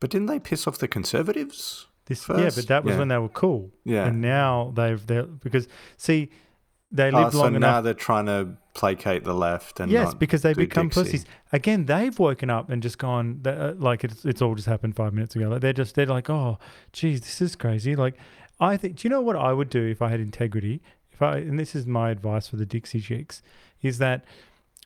But didn't they piss off the conservatives? This, first? yeah, but that was Yeah. when they were cool. Yeah. and now they've they because see, they live Oh, lived so long now enough. they're trying to placate the left and yes, because they become Dixie. pussies. Again, they've woken up and just gone uh, like it's it's all just happened five minutes ago. Like they're just they're like, oh, geez, this is crazy. Like, I think. Do you know what I would do if I had integrity? If I and this is my advice for the Dixie Chicks, is that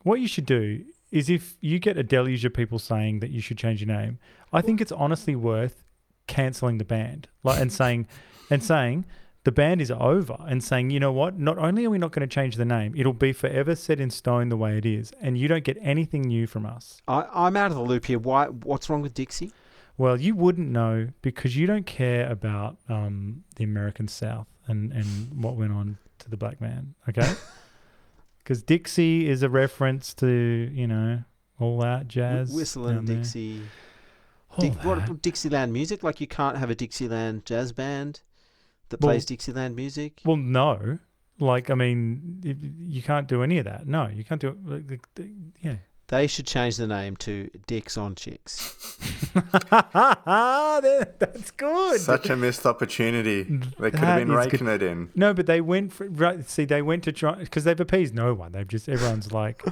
what you should do is if you get a deluge of people saying that you should change your name, I think it's honestly worth canceling the band, like and saying and saying the band is over and saying, you know what? Not only are we not going to change the name, it'll be forever set in stone the way it is, and you don't get anything new from us. I, I'm out of the loop here. Why? What's wrong with Dixie? Well, you wouldn't know because you don't care about um, the American South and, and what went on to the black man, okay? Because Dixie is a reference to, you know, all that jazz. Whistling. Dixie. Dick, what. Dixieland music? Like you can't have a Dixieland jazz band that Well- plays Dixieland music. Well, no. Like, I mean, you can't do any of that. No, you can't do it. Like, like, the- yeah. They should change the name to Dicks on Chicks. That's good. Such a missed opportunity. They could That have been raking good. it in. No, but they went for right. See, they went to try because they've appeased no one. They've just everyone's like,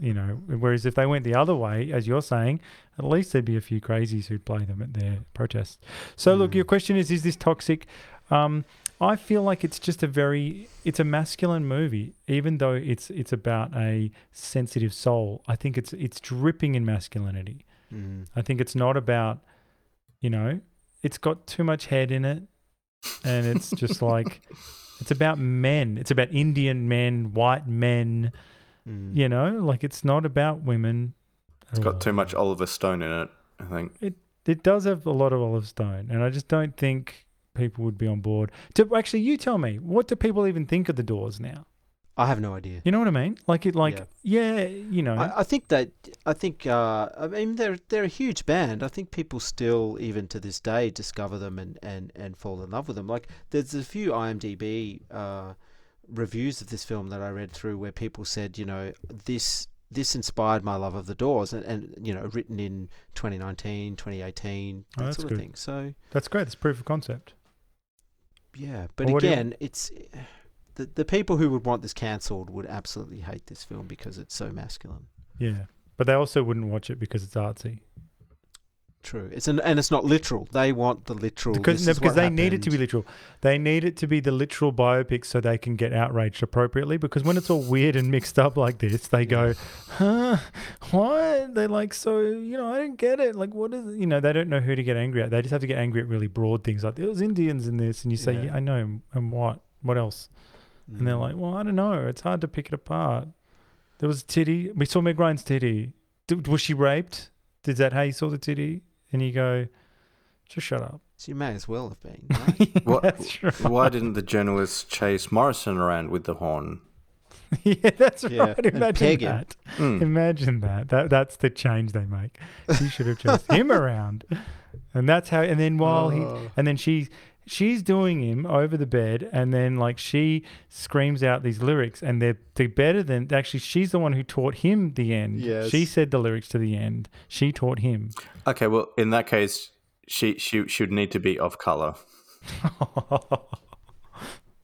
you know. Whereas if they went the other way, as you're saying, at least there'd be a few crazies who'd play them at their protests. So look, hmm. your question is: Is this toxic? Um, I feel like it's just a very it's a masculine movie, even though it's it's about a sensitive soul. I think it's it's dripping in masculinity. Mm. I think it's not about, you know, it's got too much head in it, and it's just like, it's about men. It's about Indian men, white men. Mm. You know, like it's not about women. It's got too much Oliver Stone in it, I think. It it does have a lot of Oliver Stone, and I just don't think people would be on board. To actually, you tell me, what do people even think of the Doors now? I have no idea. You know what I mean? Like it, like yeah, you know. I, I think that I think uh, I mean they're they're a huge band. I think people still even to this day discover them and, and, and fall in love with them. Like there's a few IMDb uh, reviews of this film that I read through where people said you know this this inspired my love of the Doors and, and you know written in 2019, 2018, that Oh, sort good. of thing. So That's great. That's proof of concept. Yeah, but Well, what do you- again, it's the the people who would want this cancelled would absolutely hate this film because it's so masculine. Yeah, but they also wouldn't watch it because it's artsy. True. It's an, and it's not literal. They want the literal. Because no, because they need it to be literal. They need it to be the literal biopic so they can get outraged appropriately. Because when it's all weird and mixed up like this, they go, "Huh? What?" They're like, "So you know, I don't get it. Like, what is it? you know?" They don't know who to get angry at. They just have to get angry at really broad things like there was Indians in this, and you say, Yeah. "Yeah, I know." And what? What else? And they're Mm. like, "Well, I don't know. It's hard to pick it apart." There was a titty. We saw Meg Ryan's titty. D- was she raped? Is that how you saw the titty? And you go, "Just shut up." So you may as well have been. Right? What, That's right. Why didn't the journalists chase Morrison around with the horn? yeah, that's Yeah, right. Imagine that. Mm. Imagine that. That that's the change they make. You should have chased him around, and that's how. And then while Oh. he, and then she, she's doing him over the bed, and then like she screams out these lyrics, and they're they're better than actually. She's the one who taught him the end. Yes. she said the lyrics to the end. She taught him. Okay, well, in that case, she she should need to be of color.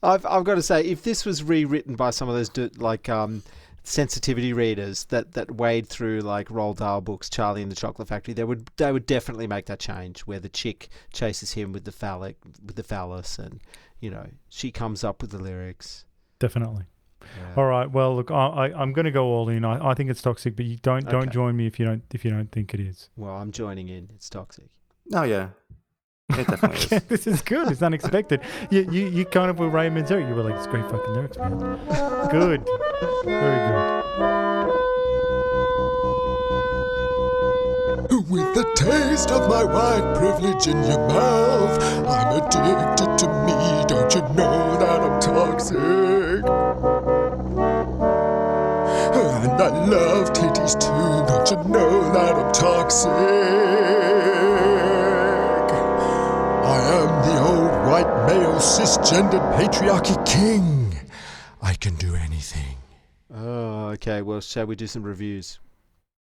I've I've got to say, if this was rewritten by some of those like um, sensitivity readers that, that wade through like Roald Dahl books, Charlie and the Chocolate Factory, they would they would definitely make that change where the chick chases him with the phallic with the phallus, and you know she comes up with the lyrics. Definitely. Yeah. All right. Well, look, I, I I'm going to go all in. I, I think it's toxic, but you don't don't Okay. join me if you don't if you don't think it is. Well, I'm joining in. It's toxic. Oh yeah, It definitely is. this is good. It's unexpected. You, you, you kind of were Ray Manzarek. You were like, it's great fucking lyrics, man. Good. Very good. With the taste of my white privilege in your mouth, I'm addicted to me. Don't you know that I'm toxic? And I love titties too. Don't you know that I'm toxic? White male cisgendered patriarchy king. I can do anything. Oh, okay. Well, shall we do some reviews?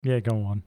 Yeah, go on.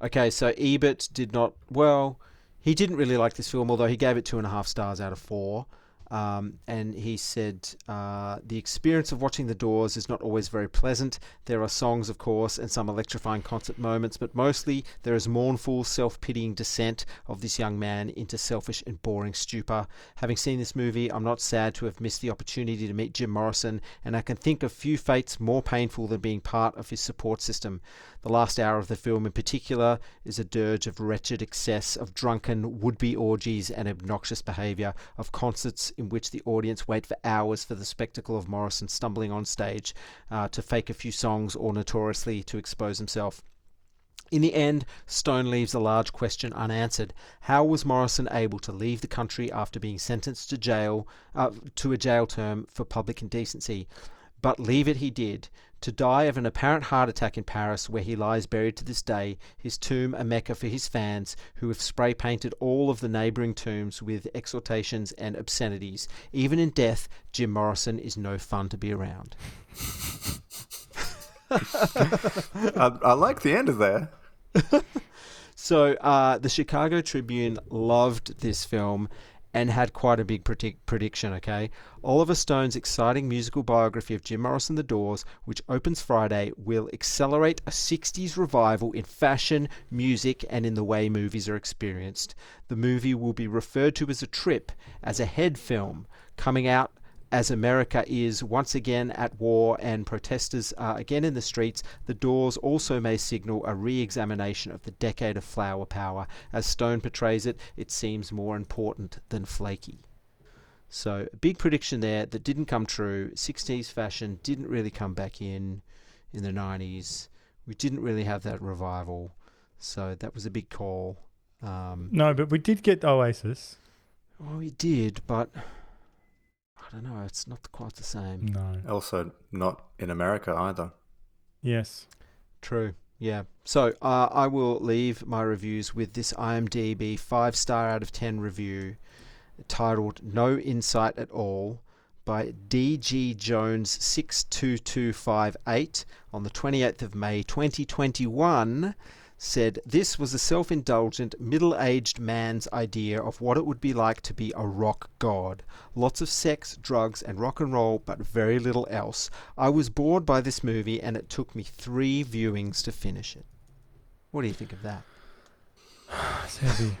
Okay, so Ebert did not. Well, he didn't really like this film, although he gave it two and a half stars out of four. Um, and he said, uh, The experience of watching The Doors is not always very pleasant. There are songs, of course, and some electrifying concert moments, but mostly there is mournful, self pitying descent of this young man into selfish and boring stupor. Having seen this movie, I'm not sad to have missed the opportunity to meet Jim Morrison, and I can think of few fates more painful than being part of his support system. The last hour of the film, in particular, is a dirge of wretched excess, of drunken would be orgies and obnoxious behaviour, of concerts in which the audience wait for hours for the spectacle of Morrison stumbling on stage uh, to fake a few songs or notoriously to expose himself. In the end, Stone leaves a large question unanswered. How was Morrison able to leave the country after being sentenced to jail uh, to a jail term for public indecency? But leave it he did, to die of an apparent heart attack in Paris, where he lies buried to this day, his tomb a mecca for his fans, who have spray painted all of the neighbouring tombs with exhortations and obscenities. Even in death, Jim Morrison is no fun to be around. I, I like the end of there. So, uh, the Chicago Tribune loved this film and had quite a big predict- prediction, okay? Oliver Stone's exciting musical biography of Jim Morrison The Doors, which opens Friday, will accelerate a 60s revival in fashion, music, and in the way movies are experienced. The movie will be referred to as a trip, as a head film, coming out as America is once again at war and protesters are again in the streets, the doors also may signal a re examination of the decade of flower power. As Stone portrays it, it seems more important than flaky. So, a big prediction there that didn't come true. 60s fashion didn't really come back in in the 90s. We didn't really have that revival. So, that was a big call. Um, No, but we did get Oasis. well, we did, but I don't know. It's not quite the same. No. Also, not in America either. Yes. True. Yeah. So uh, I will leave my reviews with this IMDb five star out of ten review titled "No Insight at All" by DG Jones six two two five eight on the twenty eighth of May twenty twenty one. Said this was a self indulgent, middle aged man's idea of what it would be like to be a rock god. Lots of sex, drugs, and rock and roll, but very little else. I was bored by this movie, and it took me three viewings to finish it. What do you think of that? It's heavy.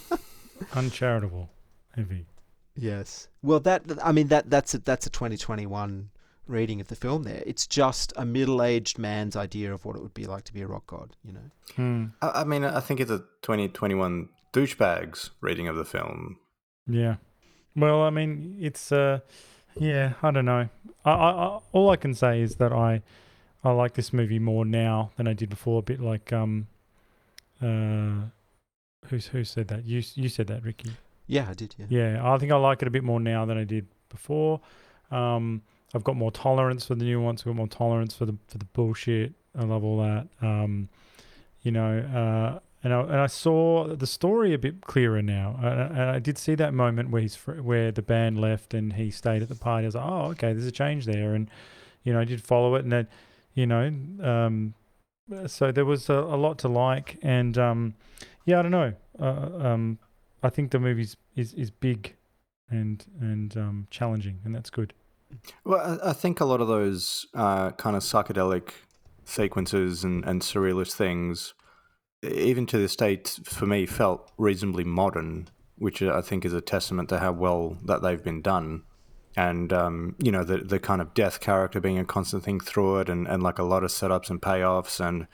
Uncharitable. Heavy. Yes. Well, that I mean that that's a, that's a 2021 reading of the film. There, it's just a middle-aged man's idea of what it would be like to be a rock god. You know. Hmm. I, I mean, I think it's a 2021 douchebags reading of the film. Yeah. Well, I mean, it's uh, yeah. I don't know. I, I, I all I can say is that I I like this movie more now than I did before. A bit like um, uh, who's who said that? You you said that, Ricky. Yeah, I did. Yeah. Yeah, I think I like it a bit more now than I did before. Um, I've got more tolerance for the nuance. I've got more tolerance for the for the bullshit. I love all that. Um, you know, uh, and I and I saw the story a bit clearer now. And I, I did see that moment where he's fr- where the band left and he stayed at the party. I was like, oh, okay, there's a change there, and you know, I did follow it, and then, you know, um, so there was a, a lot to like, and um, yeah, I don't know. Uh, um, I think the movie's is is big, and and um, challenging, and that's good. Well, I, think a lot of those uh, kind of psychedelic sequences and, and surrealist things, even to this day, for me, felt reasonably modern, which I think is a testament to how well that they've been done. And, um, you know, the, the kind of death character being a constant thing through it and, and like a lot of setups and payoffs. And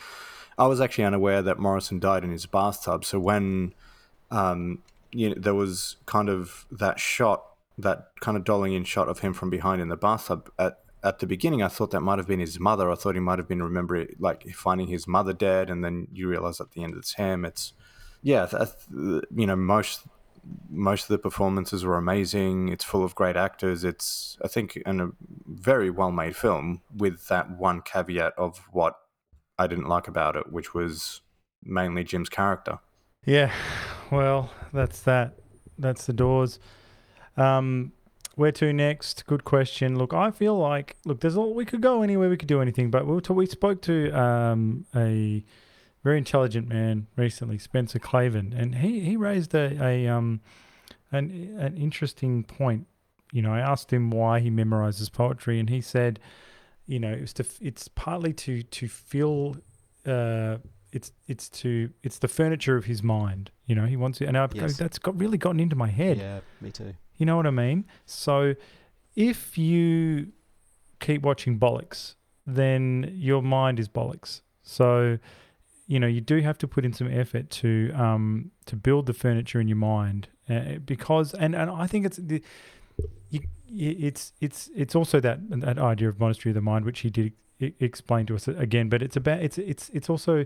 I was actually unaware that Morrison died in his bathtub. So when um, you know, there was kind of that shot, that kind of dolling in shot of him from behind in the bathtub at at the beginning, I thought that might have been his mother. I thought he might have been remembering, like finding his mother dead, and then you realize at the end it's him. It's yeah, you know, most most of the performances were amazing. It's full of great actors. It's I think and a very well made film with that one caveat of what I didn't like about it, which was mainly Jim's character. Yeah, well, that's that. That's the doors. Um, where to next? Good question. Look, I feel like look, there's all we could go anywhere, we could do anything, but we we spoke to um, a very intelligent man recently, Spencer Klavan, and he he raised a, a um an an interesting point. You know, I asked him why he memorizes poetry, and he said, you know, it's to it's partly to to feel. Uh, it's it's to it's the furniture of his mind. You know, he wants it, and I've, Yes. that's got really gotten into my head. Yeah, me too. You know what I mean? So if you keep watching bollocks, then your mind is bollocks. So you know you do have to put in some effort to um to build the furniture in your mind uh, because and and I think it's the it's it's it's also that that idea of monastery of the mind which he did explain to us again but it's about it's it's it's also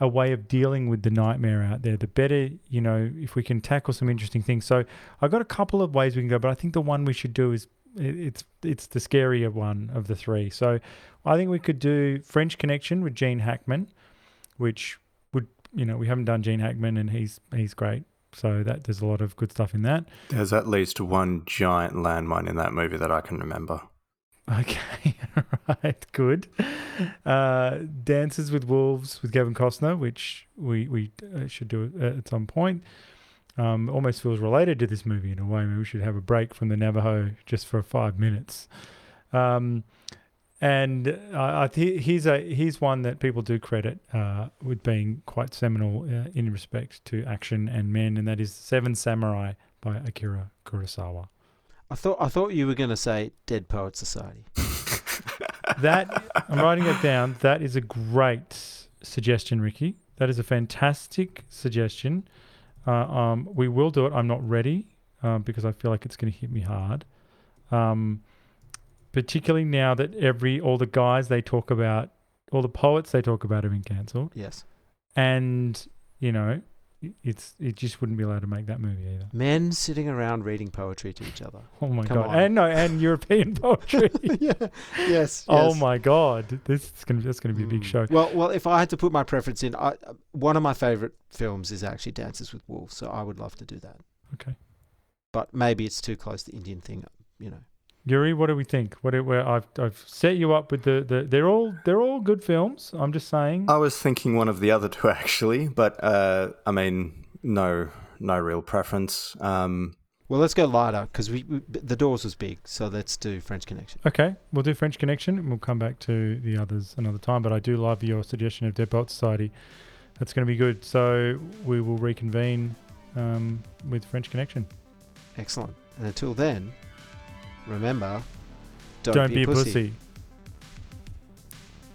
a way of dealing with the nightmare out there the better you know if we can tackle some interesting things. So i've got a couple of ways we can go but i think the one we should do is it's it's the scarier one of the three. So i think we could do french connection with gene hackman which would you know we haven't done gene hackman and he's he's great. So that there's a lot of good stuff in that. There's at least one giant landmine in that movie that I can remember. Okay, right, good. Uh, Dances with Wolves with Kevin Costner, which we we uh, should do uh, at some point. Um, almost feels related to this movie in a way. Maybe we should have a break from the Navajo just for five minutes. Um, and I, I th- here's a here's one that people do credit uh, with being quite seminal uh, in respect to action and men, and that is Seven Samurai by Akira Kurosawa. I thought I thought you were going to say Dead Poet Society. that I'm writing it down. That is a great suggestion, Ricky. That is a fantastic suggestion. Uh, um, we will do it. I'm not ready um, because I feel like it's going to hit me hard. Um, particularly now that every all the guys they talk about, all the poets they talk about have been cancelled, Yes. and you know, it's it just wouldn't be allowed to make that movie either. Men sitting around reading poetry to each other. Oh my Come god! on. And no, and European poetry. yeah. Yes. Oh yes. my god! This is gonna that's gonna be a big Mm. show. Well, well, if I had to put my preference in, I, one of my favorite films is actually Dances with Wolves, so I would love to do that. Okay. But maybe it's too close to the Indian thing, you know. Yuri, what do we think? What do, where I've I've set you up with the, the they're all they're all good films. I'm just saying. I was thinking one of the other two actually, but uh, I mean, no, no real preference. Um, Well, let's go lighter because we, we the doors was big, so let's do French Connection. Okay, we'll do French Connection and we'll come back to the others another time. But I do love your suggestion of Dead Poet Society. That's going to be good. So we will reconvene um, with French Connection. Excellent. And until then, remember, don't, Don't, be, a pussy.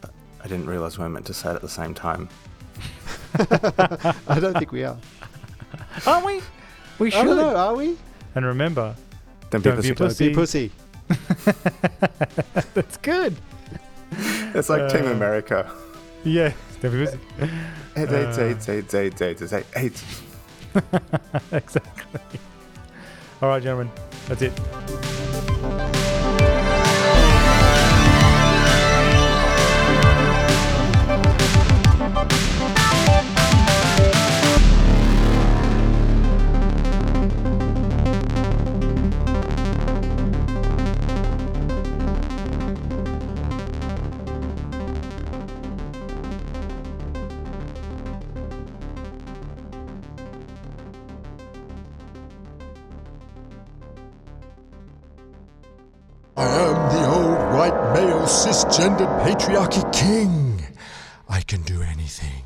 I didn't realize we were meant to say it at the same time. I don't think we are. Aren't we? We should. I don't know. Are we? And remember, Don't be a Don't be a pussy. Don't be a pussy. that's good. It's like Team Uh, America. Yeah, don't be a pussy. Eight, eight, eight, eight, eight, eight, eight, eight, eight. exactly. All right, gentlemen, that's it. Cisgendered patriarchy king. I can do anything.